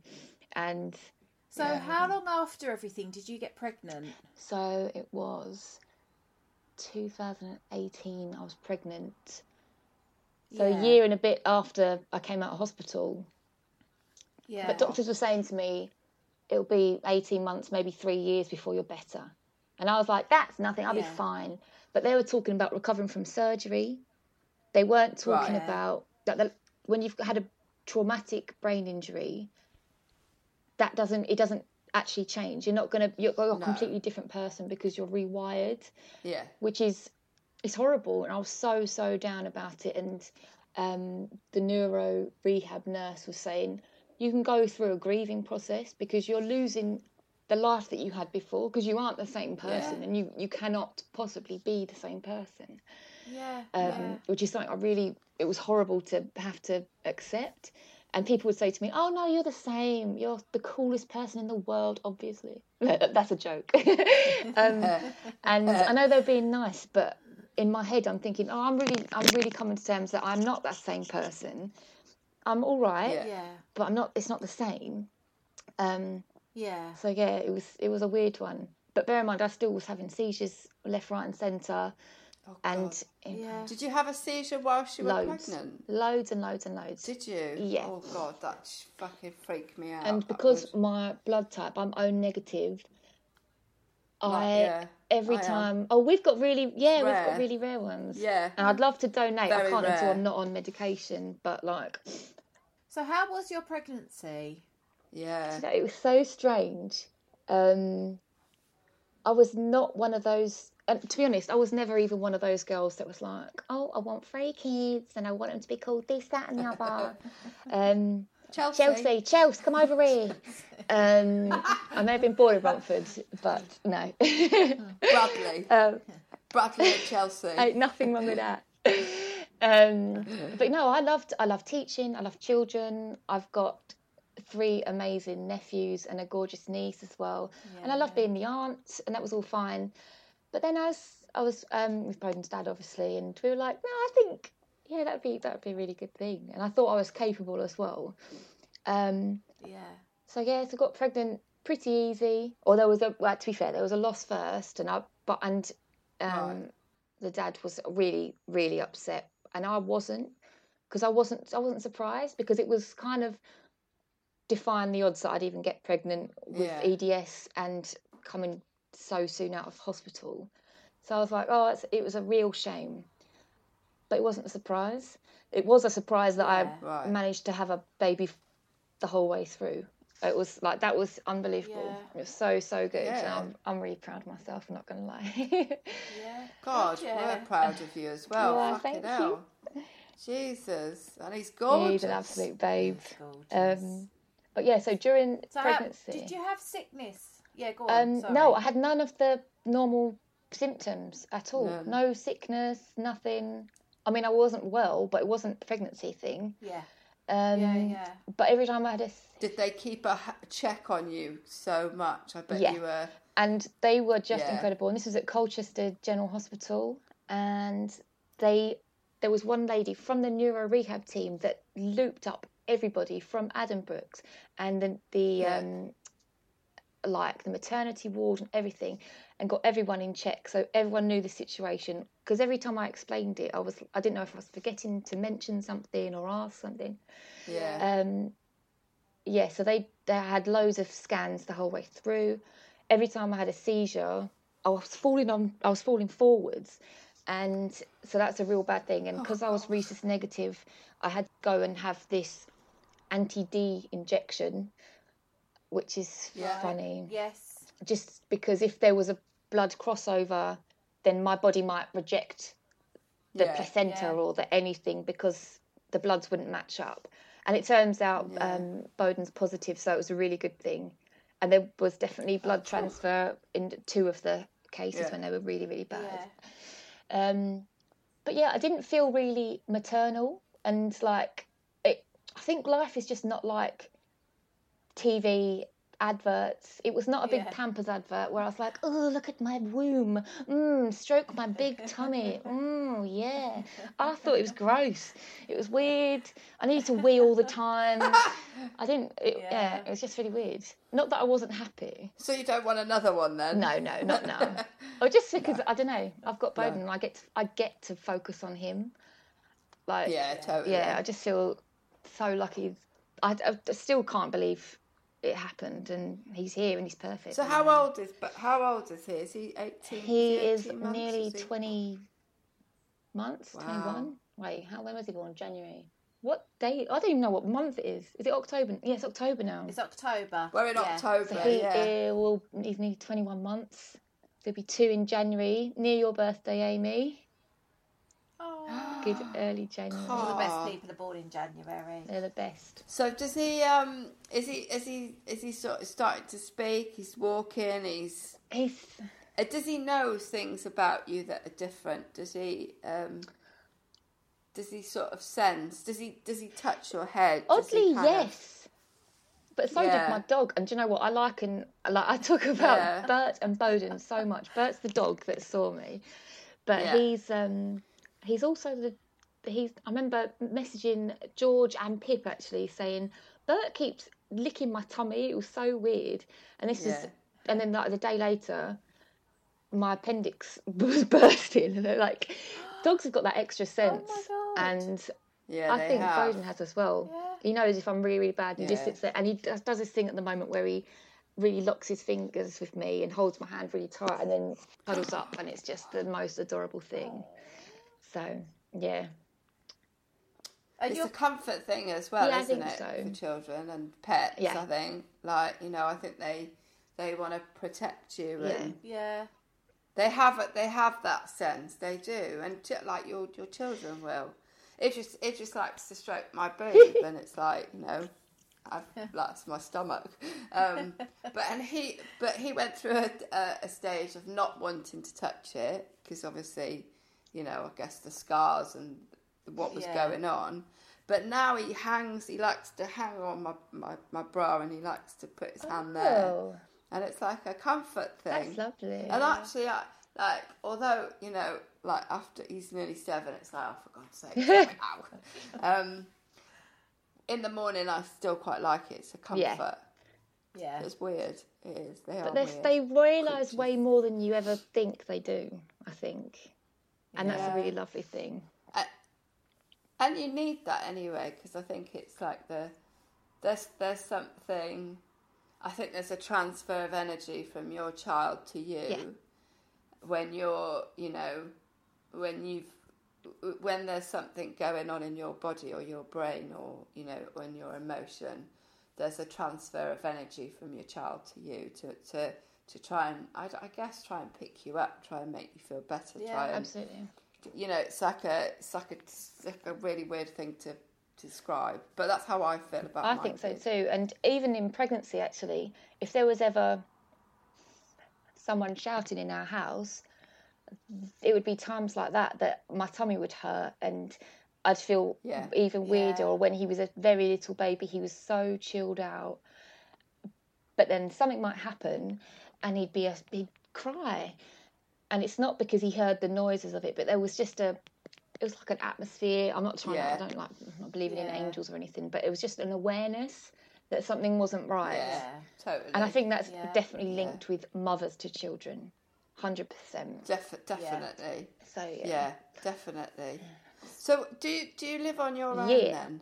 and So how long after everything did you get pregnant? so it was 2018. I was pregnant. So Yeah. a year and a bit after I came out of hospital, Yeah. But doctors were saying to me, it'll be 18 months, maybe three years before you're better. And I was like, that's nothing, I'll Yeah. be fine. But they were talking about recovering from surgery. They weren't talking Right. about that the, when you've had a traumatic brain injury, that doesn't, it doesn't actually change. You're not going to, you're, you're a completely different person because you're rewired yeah which is it's horrible and i was so so down about it and um, the neuro rehab nurse was saying you can go through a grieving process because you're losing the life that you had before because you aren't the same person and you, you cannot possibly be the same person yeah. um, which is something I really it was horrible to have to accept. And people would say to me, "Oh no, you're the same. You're the coolest person in the world, obviously." That's a joke. um, and I know they're being nice, but in my head, I'm thinking, "Oh, I'm really, I'm really coming to terms that I'm not that same person. I'm all right, Yeah. yeah. but I'm not. It's not the same." Um, Yeah. so yeah, it was it was a weird one. But bear in mind, I still was having seizures left, right, and centre, Oh, and Yeah. did you have a seizure whilst you were loads, pregnant loads and loads and loads. did you Yeah. oh god that fucking freaked me out and because would- my blood type, I'm O negative. I yeah, every I am. time. Oh, we've got really yeah, we've got really rare ones. Yeah. and I'd love to donate. I can't until. I'm not on medication. But like, So how was your pregnancy? yeah you know, it was so strange. Um, I was not one of those. And to be honest, I was never even one of those girls that was like, "Oh, I want three kids, and I want them to be called this, that, and the other." um, Chelsea, Chelsea, Chelsea, come over here. Um, I may have been born in Romford, but no, Bradley um, Bradley and Chelsea ain't nothing wrong with that. Um, but no, I loved, I love teaching. I love children. I've got three amazing nephews and a gorgeous niece as well, and I love being the aunt, and that was all fine. But then as I was um, with Bowdon's dad, obviously, and we were like, no, I think yeah, that'd be that'd be a really good thing, and I thought I was capable as well. Um, Yeah. So yes, I got pregnant pretty easy. Or there was a well, to be fair, there was a loss first, and I but and um, Right. the dad was really really upset, and I wasn't because I wasn't I wasn't surprised because it was kind of defying the odds that I'd even get pregnant with Yeah. EDS and coming so soon out of hospital. So I was like, oh, it's, it was a real shame, but it wasn't a surprise. It was a surprise that Yeah. I Right. managed to have a baby the whole way through. It was like that was unbelievable. Yeah. It was so so good. Yeah. I'm I'm really proud of myself. I'm not gonna lie. Yeah. God, Yeah. we're proud of you as well. Yeah, Fucking thank hell. Jesus, and he's gorgeous. He's an absolute babe. Gorgeous. Um, but yeah, so during so how, pregnancy, did you have sickness? Yeah, go on. um, sorry. no, I had none of the normal symptoms at all. None. No sickness, nothing. I mean, I wasn't well, but it wasn't a pregnancy thing. Yeah. Um, Yeah, yeah. But every time I had a, Did they keep a check on you so much? I bet Yeah. you were and they were just Yeah. incredible. And this was at Colchester General Hospital, and they there was one lady from the neuro rehab team that looped up everybody from Addenbrooke's and then the Yeah. um, like the maternity ward and everything, and got everyone in check so everyone knew the situation. Because every time I explained it, I was I didn't know if I was forgetting to mention something or ask something. Yeah. Um, yeah, so they they had loads of scans the whole way through. Every time I had a seizure, I was falling on, I was falling forwards, and so that's a real bad thing. And because I was rhesus negative, I had to go and have this anti-D injection, which is Yeah. funny Yes. Just because if there was a blood crossover, then my body might reject the Yeah, placenta yeah. or the anything because the bloods wouldn't match up. And it turns out um, Bowdon's positive, so it was a really good thing. And there was definitely blood transfer in two of the cases Yeah. when they were really, really bad. Yeah. Um, but yeah, I didn't feel really maternal, and like it, I think life is just not like TV adverts. It was not a big Yeah. Pampers advert where I was like, "Oh, look at my womb, mm, stroke my big tummy, mm, yeah." I thought it was gross. It was weird. I needed to wee all the time. I didn't. It, yeah. Yeah. it was just really weird. Not that I wasn't happy. So you don't want another one then? No, no, not now. or just because I don't know. I've got Bowdon. and I get to, I get to focus on him. Like Yeah, totally. yeah. I just feel so lucky. I, I still can't believe it happened, and he's here and he's perfect. So how old is but how old is he? Is he eighteen? he is 18 months? nearly Is he- twenty months. Wow. Twenty-one. Wait, how when was he born? January. What day? I don't even know what month it is. Is it October? Yes, October now. It's October. We're in Yeah. October. So he yeah. uh, will he's nearly 21 months. There'll be two in January, near your birthday, Amy. Good early January. all the best people are born in January. They're the best. So does he? Um, is he? Is he? Is he sort of starting to speak? He's walking. He's. He's Uh, does he know things about you that are different? Does he? Um, does he sort of sense? Does he? Does he touch your head? Does he oddly kind of- yes, but so Yeah. did my dog. And do you know what I like? And like I talk about Yeah. Bert and Bowdon so much. Bert's the dog that saw me, but Yeah. he's um he's also the he's. I remember messaging George and Pip actually saying Bert keeps licking my tummy. It was so weird. And this is and then like the day later, my appendix was bursting, and they're like, dogs have got that extra oh sense, God. and Yeah, I think have. Bowdon has as well. He knows if I'm really, really bad, and he just sits there, and he does, does this thing at the moment where he really locks his fingers with me and holds my hand really tight, and then cuddles up, and it's just the most adorable thing. So yeah, And It's you're a comfort thing as well, Yeah, isn't think it, so. for children and pets? Yeah. I think, like you know, I think they they want to protect you, Yeah. and yeah. they have it. They have that sense. They do, and ch- like your your children will. It just it just likes to stroke my boob, and it's like you know. I've, that's my stomach, um, but and he, but he went through a, a, a stage of not wanting to touch it because obviously, you know, I guess the scars and what was Yeah. going on. But now he hangs. He likes to hang on my, my, my bra, and he likes to put his hand there, oh, and it's like a comfort thing. that's lovely. And actually, I, like, although you know, like after he's nearly seven, it's like, oh, for God's sake, ow. Um, in the morning, I still quite like it. It's a comfort. Yeah. Yeah. It's weird. It is. They are But they realise way more than you ever think they do. I think, and that's a really lovely thing. and you need that anyway because I think it's like the there's there's something. I think there's a transfer of energy from your child to you Yeah. when you're, you know, when you've when there's something going on in your body or your brain or you know in your emotion there's a transfer of energy from your child to you to to to try and I, I guess try and pick you up try and make you feel better Yeah, try and Absolutely. you know it's like a it's like a, it's like a really weird thing to describe but that's how I feel about I think so too. And even in pregnancy, actually, if there was ever someone shouting in our house, it would be times like that that my tummy would hurt and I'd feel Yeah. even weirder. Yeah. Or when he was a very little baby, he was so chilled out. But then something might happen and he'd be a, he'd cry, and it's not because he heard the noises of it, but there was just a it was like an atmosphere. I'm not trying. Yeah. To, I don't like I'm not believing in angels or anything, but it was just an awareness that something wasn't right. Yeah, totally. And I think that's Yeah. definitely linked with mothers to children, hundred percent. Def- definitely. So yeah. Yeah. definitely. So, do you, do you live on your own Yeah. then?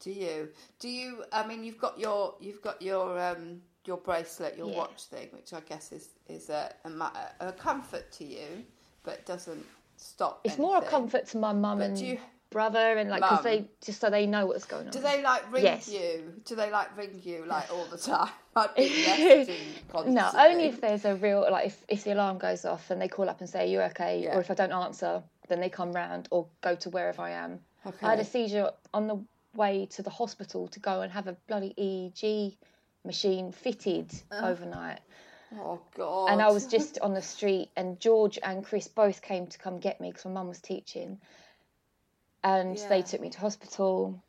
Do you? Do you? I mean, you've got your you've got your um your bracelet, your Yeah. watch thing, which I guess is is a a, a comfort to you, but doesn't stop. It's more a comfort to my mum and you- brother, and like because they just so they know what's going on. Do they like ring Yes. you? Do they like ring you like all the time? I'd be messaging. No, only if there's a real like if, if the alarm goes off and they call up and say you're okay, Yeah. or if I don't answer, then they come round or go to wherever I am. I had a seizure on the way to the hospital to go and have a bloody EEG machine fitted oh. overnight. Oh God. And I was just on the street, and George and Chris both came to come get me because my mum was teaching, and they took me to hospital.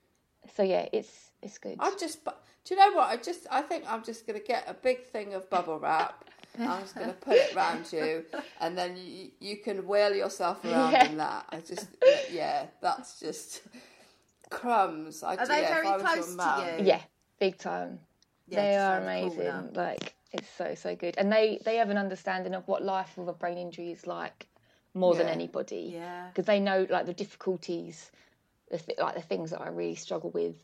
So yeah, it's it's good. I'm just. Do you know what? I just. I think I'm just going to get a big thing of bubble wrap. I'm just going to put it round you, and then you you can whirl yourself around Yeah. in that. I just. Yeah, that's just crumbs. I, Are they yeah, if very I was your close to you? Yeah, big time. Yeah, they are amazing. corner. Like it's so so good, and they they have an understanding of what life with a brain injury is like more than anybody. Yeah. because they know like the difficulties, the th- like the things that I really struggle with,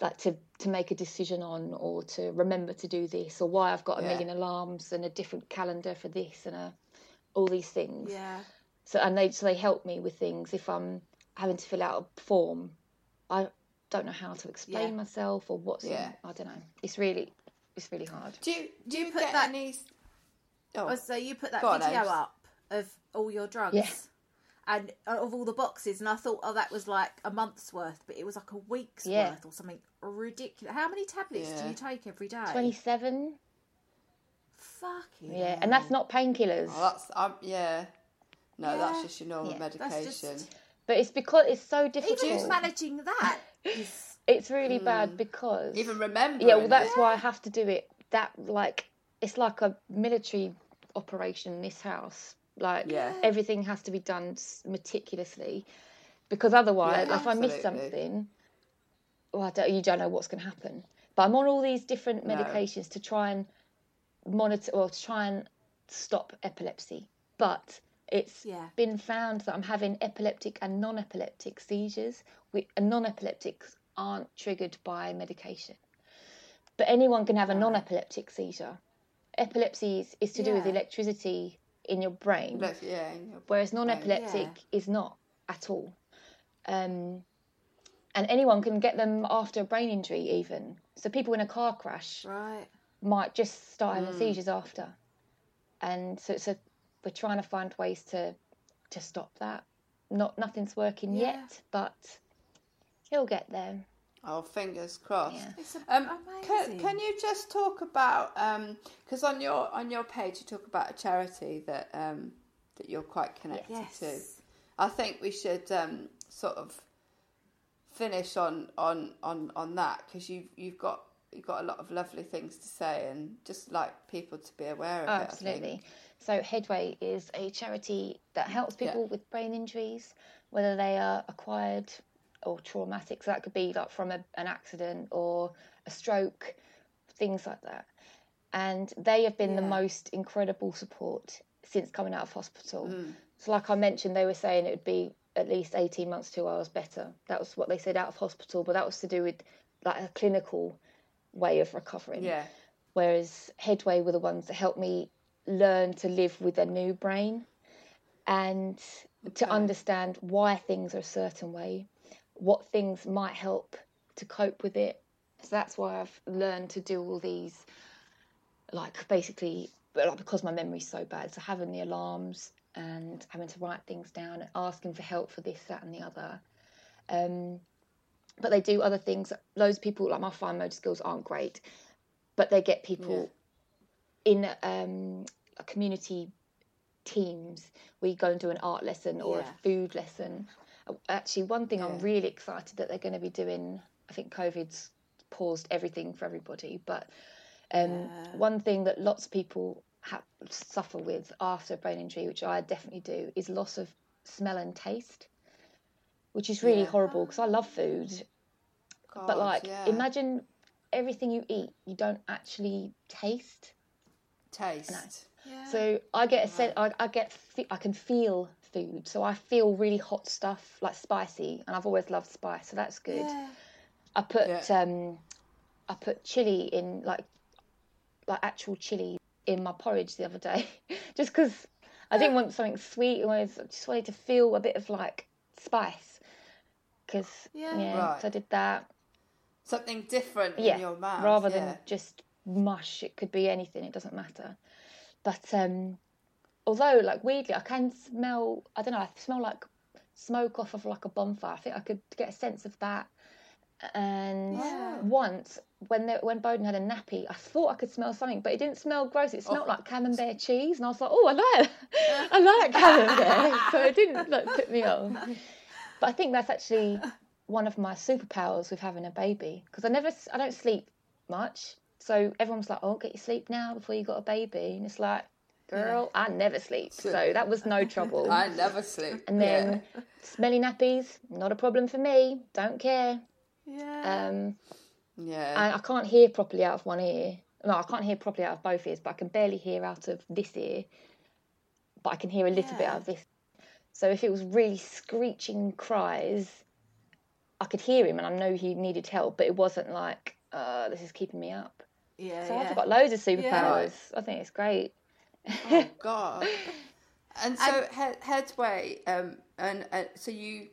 like to to make a decision on or to remember to do this or why I've got a Yeah. million alarms and a different calendar for this and a all these things. Yeah. So and they so they help me with things if I'm having to fill out a form. I don't know how to explain Yeah. myself or what's in- Yeah. I don't know. It's really it's really hard. Do you do you you put that- any? Oh, Oh, so you put that Go on, video Ames. up of all your drugs Yeah. and uh, of all the boxes, and I thought, oh, that was like a month's worth, but it was like a week's Yeah. worth or something ridiculous. How many tablets do you take every day? Twenty seven. Fucking Yeah, and that's not painkillers. oh, that's. Um, yeah. No, that's just your normal Yeah. Medication. just- But it's because it's so Even difficult. just managing that It's really bad hmm. because Even remember. yeah, well, that's it. why I have to do it. That like it's like a military operation in this house. Like Yeah. everything has to be done meticulously because otherwise, Yeah, if I miss something, well, I don't, you don't know what's going to happen. But I'm on all these different No. medications to try and monitor or to try and stop epilepsy. But it's Yeah. been found that I'm having epileptic and non-epileptic seizures. We, and non-epileptics aren't triggered by medication, but anyone can have a non-epileptic seizure. Epilepsy is, is to do with electricity in your brain, yeah. in your whereas non-epileptic Yeah. is not at all. Um, and anyone can get them after a brain injury, even. So people in a car crash right. might just start Mm. having seizures after. And so, so we're trying to find ways to to stop that. Not nothing's working Yeah. yet, but he'll get there. Oh, fingers crossed. Yeah. It's a- Um, can, amazing. can you just talk about because on your on your page you talk about a charity that um, that you're quite connected Yes. to. I think we should um, sort of finish on on on on that because you've you've got you've got a lot of lovely things to say and just like people to be aware of it. I absolutely. So Headway is a charity that helps Yeah. people with brain injuries, whether they are acquired or traumatic. So that could be like from a, an accident or a stroke, things like that. And they have been the most incredible support since coming out of hospital. Mm. So, like I mentioned, they were saying it would be at least 18 months, two hours better. That was what they said out of hospital, but that was to do with like a clinical way of recovering Yeah, whereas Headway were the ones that helped me learn to live with a new brain and to understand why things are a certain way, what things might help to cope with it. So that's why I've learned to do all these, like basically, like because my memory's so bad, so having the alarms and having to write things down and asking for help for this, that, and the other. Um, but they do other things. Loads of people, like my fine motor skills, aren't great, but they get people in um, a community teams where you go and do an art lesson or Yeah. a food lesson. Actually, one thing I'm really excited that they're going to be doing. I think COVID's paused everything for everybody, but Um, One thing that lots of people ha- suffer with after a brain injury, which I definitely do, is loss of smell and taste, which is really horrible because I love food. but like, yeah. imagine everything you eat, you don't actually taste. taste. So I get a sense, I, I get, I can feel food. So I feel really hot stuff, like spicy, and I've always loved spice, so that's good. I put, Yeah. um, I put chili in, like, like actual chili in my porridge the other day, just because I didn't want something sweet. I just wanted to feel a bit of like spice. Because yeah, Right. so I did that. Something different Yeah, in your mouth. rather yeah. than just mush. It could be anything. It doesn't matter. But um, although, like weirdly, I can smell. I don't know. I smell like smoke off of like a bonfire. I think I could get a sense of that. And once, when the, when Bowdon had a nappy, I thought I could smell something, but it didn't smell gross. It smelled like camembert cheese, and I was like, "Oh, I like, I like camembert," so it didn't like put me off. But I think that's actually one of my superpowers with having a baby because I never, I don't sleep much. So everyone's like, "Oh, get your sleep now before you got a baby," and it's like, "Girl, I never sleep," so that was no trouble. I never sleep. And then smelly nappies, not a problem for me. Don't care. Yeah. Um, yeah. and I can't hear properly out of one ear. No, I can't hear properly out of both ears, but I can barely hear out of this ear. But I can hear a little bit out of this. So if it was really screeching cries, I could hear him and I know he needed help, but it wasn't like, uh, this is keeping me up. yeah. So yeah. I've got loads of superpowers. I think it's great. oh God. And so head, headway, um, and uh, so you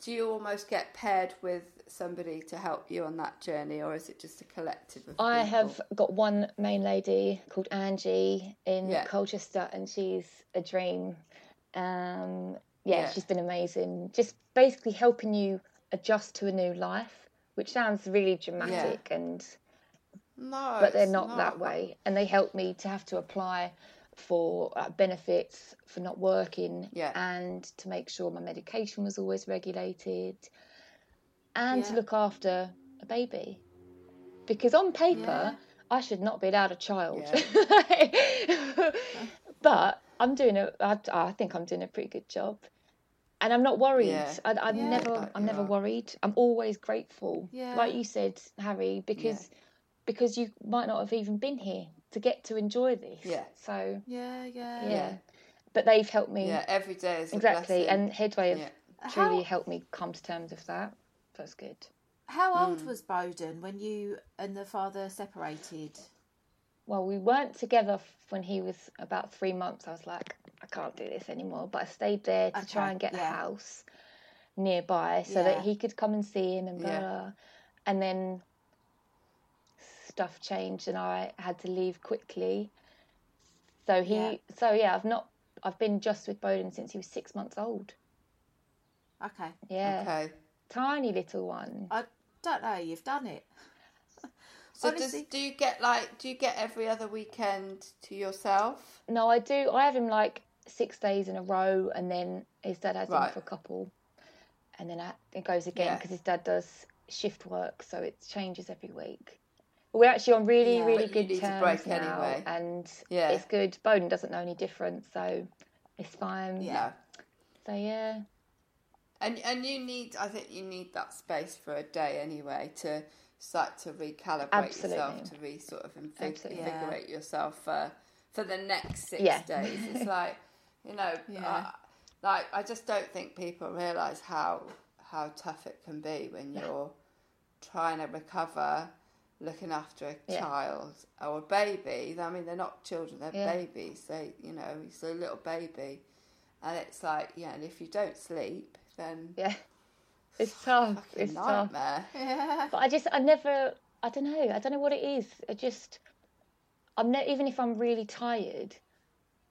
do you almost get paired with somebody to help you on that journey, or is it just a collective I people? have got one main lady called Angie in Yeah. Colchester, and she's a dream. Um, yeah, Yeah. she's been amazing. Just basically helping you adjust to a new life, which sounds really dramatic, and no, but they're it's not, that way. And they helped me to have to apply for uh, benefits for not working, Yeah. and to make sure my medication was always regulated, and to look after a baby. Because on paper, I should not be allowed a child. but I'm doing a. I, I think I'm doing a pretty good job, and I'm not worried. Yeah. I, I'm Yeah. never. Like I'm never are. worried. I'm always grateful. Yeah. Like you said, Harry, because because you might not have even been here to get to enjoy this. Yeah. So yeah, yeah. yeah. But they've helped me Yeah, every day is exactly, blessing. and Headway have Yeah. truly How- helped me come to terms with that. That's good. How old hmm. was Bowdon when you and the father separated? Well, we weren't together when he was about three months. I was like, I can't do this anymore. But I stayed there to try and get a house nearby so Yeah. that he could come and see him and blah, Yeah. blah. And then stuff changed and I had to leave quickly. So he, Yeah. so yeah, I've not, I've been just with Bowdon since he was six months old. Okay. Yeah, Okay. tiny little one. I don't know. You've done it. So Honestly- does do you get like do you get every other weekend to yourself? No, I do. I have him like six days in a row, and then his dad has him for a couple, and then I, it goes again Yeah. because his dad does shift work, so it changes every week. We're actually on really, Yeah. really good terms break now, anyway. and Yeah. it's good. Bowdon doesn't know any different, so it's fine. Yeah. So yeah, And and you need I think you need that space for a day anyway to start to recalibrate yourself to re sort of invig- Absolutely. Yeah. invigorate yourself for for the next six Yeah. days. It's like you know, Yeah. uh, like I just don't think people realise how how tough it can be when you're trying to recover, looking after a Yeah. child or a baby. I mean, they're not children; they're Yeah. babies. They, you know, he's a little baby, and it's like, yeah. And if you don't sleep, then yeah, it's tough. It's tough. nightmare. But I just, I never, I don't know, I don't know what it is. I just, I'm ne- even if I'm really tired,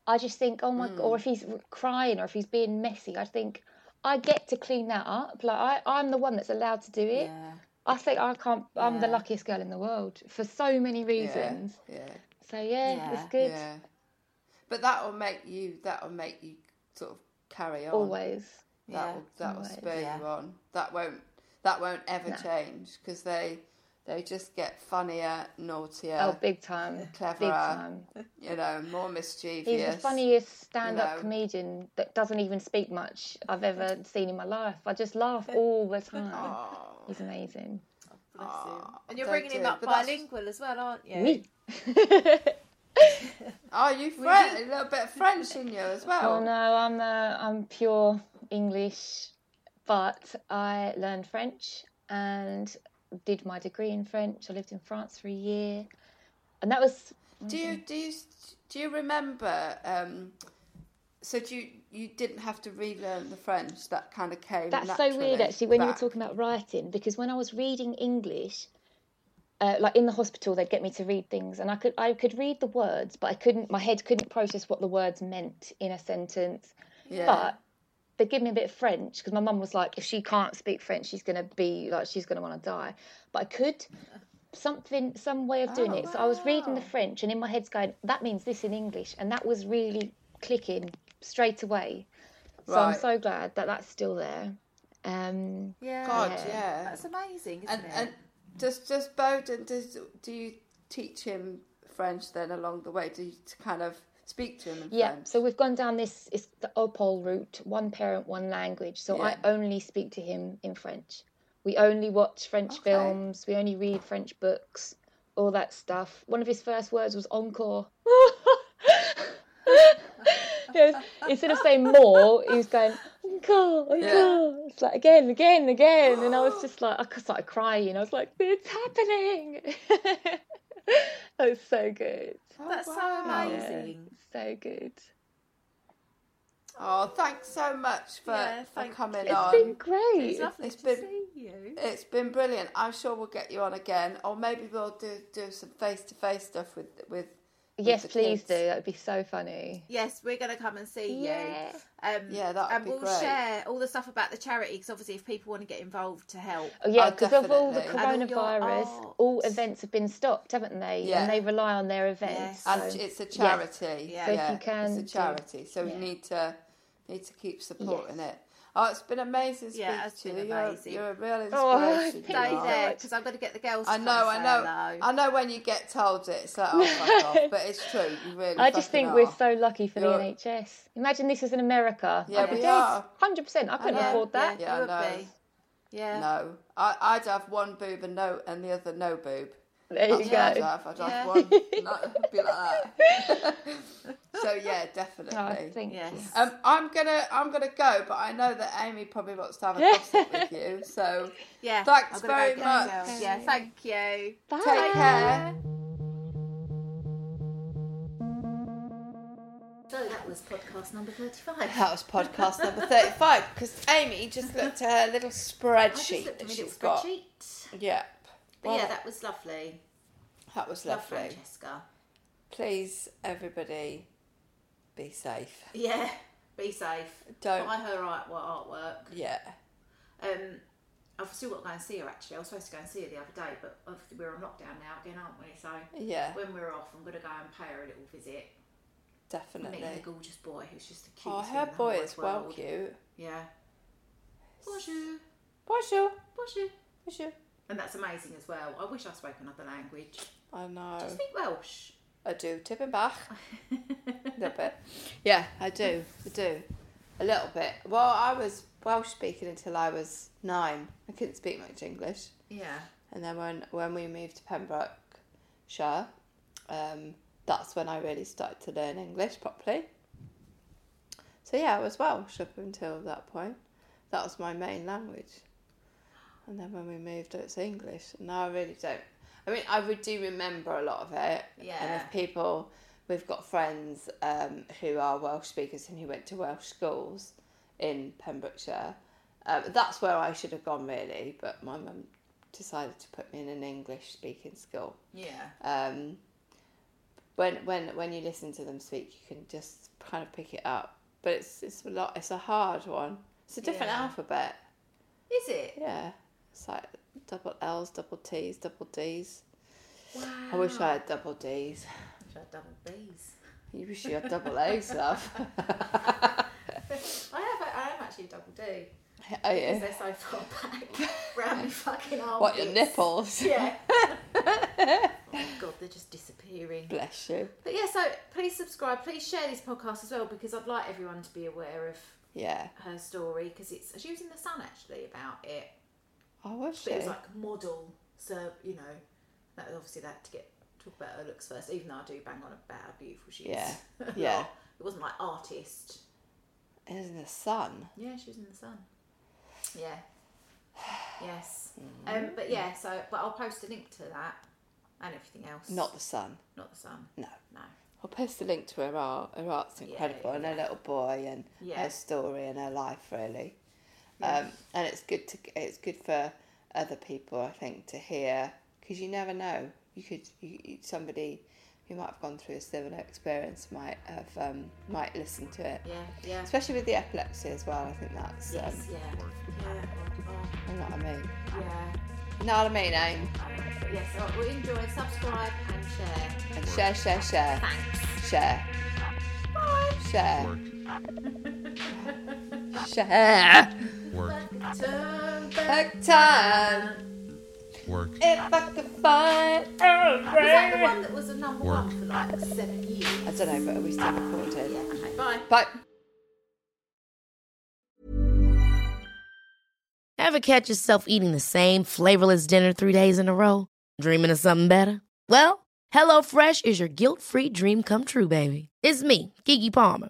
I just think, oh my, god, or hmm. if he's crying or if he's being messy, I think I get to clean that up. Like I, I'm the one that's allowed to do it. Yeah. I think I can't. I'm the luckiest girl in the world for so many Yeah, reasons. yeah, So yeah, Yeah. it's good. yeah. But that will make you. That will make you sort of carry on. Always. That Yeah. will that will Always. spur Yeah. you on. That won't that won't ever change because they they just get funnier, naughtier, Oh, big time. Big cleverer, time. you know, more mischievous. He's the funniest stand-up know. comedian that doesn't even speak much I've ever seen in my life. I just laugh all the time. He's amazing. Bless him. And you're bringing do him up but that's- bilingual as well, aren't you? Me. Oh, you French, a little bit French in you as well. Oh no, I'm uh, I'm pure English, but I learned French and did my degree in French. I lived in France for a year, and that was Do you do you do you remember? Um, so do you you didn't have to relearn the French? That kind of came. That's so weird, actually, when you were talking about writing, because when I was reading English, uh, like in the hospital, they'd get me to read things, and I could I could read the words, but I couldn't. My head couldn't process what the words meant in a sentence. Yeah. But they'd give me a bit of French because my mum was like, if she can't speak French, she's gonna be like, she's gonna want to die. But I could something, some way of doing Oh, it. So I was reading the French, and in my head's going, that means this in English, and that was really clicking straight away. So I'm so glad that that's still there. Um, Yeah. God, yeah. That's amazing, isn't And it? and does does Bowdon does do you teach him French then along the way? Do you to kind of speak to him in yeah, so we've gone down this it's the OPOL route, one parent, one language. So I only speak to him in French. We only watch French Okay. films. We only read French books, all that stuff. One of his first words was encore. Yes, instead of saying more, he was going encore, encore. It's like again, again, again, and I was just like, I started crying. I was like, it's happening. that was so good, Oh, That's wow. so amazing. so good. Oh, thanks so much for, Yeah, for coming It's on. It's been great. It's lovely It's to been- see you. It's been brilliant. I'm sure we'll get you on again, or maybe we'll do do some face to face stuff with with. Yes, please kids. do. That would be so funny. Yes, we're going to come and see Yeah. you. Um, Yeah, that'd and be we'll great. share all the stuff about the charity because obviously, if people want to get involved to help, Oh, yeah, Oh, because of all the definitely. And all coronavirus, all events have been stopped, haven't they? Yeah. And they rely on their events. Yes. so- And it's a charity. Yeah. So if yeah, you can it's a charity. So we need to need to keep supporting it. Oh, it's been amazing speaking Yeah, it's to been you. You're, you're a real Oh, inspiration. thank you stay are. so there because I've got to get the girls. I come know, and I know, hello. I know. When you get told it, it's like, oh fuck off. But it's true. You really. I just think are. we're so lucky for the You're- NHS. Imagine this is in America. Yeah, I'd we dead. are. 100%. I couldn't know. afford that. Yeah, I know. be. Yeah. No, I, I'd have one boob and no, and the other no boob. There you go. I'd have. I'd Yeah. have one. Not, be like that. so yeah, definitely. Oh, thank Yes. you. Um, I'm gonna I'm gonna go, but I know that Amy probably wants to have a gossip with you. So Yeah. Thanks I've got to very go much. the. Yeah. Thank you. Bye. take care. So that was podcast number thirty-five. That was podcast number thirty-five because Amy just looked at her little I just spreadsheet looked at that my she's little got. Yeah, But Well, yeah, that was lovely. that was Love lovely. Francesca. Please, everybody, be safe. Yeah. Be safe. Don't- buy her art, artwork. Yeah, Um, I've still got to go and see her actually. I was supposed to go and see her the other day, but obviously we're on lockdown now again, aren't we? So yeah, when we're off, I'm going to go and pay her a little visit. definitely. Meet her gorgeous boy, who's just the Oh, her the boy is well world. cute. Yeah. Bonjour. Bonjour. Bonjour. Bonjour. And that's amazing as well. I wish I spoke another language. I know. Do you speak Welsh? I do. Tipyn bach. a little bit. Yeah, I do. I do. A little bit. Well, I was Welsh speaking until I was nine. I couldn't speak much English. Yeah. And then when, when we moved to Pembrokeshire, um, that's when I really started to learn English properly. So yeah, I was Welsh up until that point. That was my main language. And then when we moved, it's English. And now I really don't. I mean, I would do remember a lot of it. Yeah. And if people, we've got friends um, who are Welsh speakers and who went to Welsh schools in Pembrokeshire. Um, that's where I should have gone really, but my mum decided to put me in an English speaking school. Yeah. Um, when when when you listen to them speak, you can just kind of pick it up. But it's it's a lot. It's a hard one. It's a different Yeah. alphabet. Is it? Yeah, it's like double L's, double T's, double D's. Wow. I wish I had double D's. I wish I had double B's. You wish you had double A's, love. I have. I am actually a double D. Oh Because yeah. they're so far back. Round my fucking armpits. What your nipples? Yeah. Oh god, they're just disappearing. Bless you. But yeah, so please subscribe. Please share this podcast as well because I'd like everyone to be aware of Yeah. her story because it's she was in the Sun actually about it. Oh, was she? But it was like model, so you know that obviously that to get talk about her looks first. Even though I do bang on about how beautiful she Yeah, is. a yeah. It wasn't like artist. It was in the sun. Yeah, she was in the Sun. Yeah. Yes. Mm. Um, but yeah, so but I'll post a link to that and everything else. Not the sun. not the Sun. No. No. I'll post a link to her art. Her art's incredible, and her little boy, and Yeah. her story, and her life, really. Um, and it's good to it's good for other people, I think, to hear because you never know. You could you, somebody who might have gone through a similar experience might have um, might listen to it, Yeah. Yeah. especially with the epilepsy as well. I think that's um, Yes. Yeah. Yeah. Oh, you know what I mean. yeah. You know what I mean? But yes, well, enjoy, subscribe, and share. And share, share, share, Thanks. share, share, share. Work. Turn Back time. Work. If I could find a Was that the one that was a number Work. one for like seven years? I don't know, but are we still recording? Yeah. Okay. Bye. Bye. Ever catch yourself eating the same flavorless dinner three days in a row? Dreaming of something better? Well, HelloFresh is your guilt free dream come true, baby. It's me, Keke Palmer.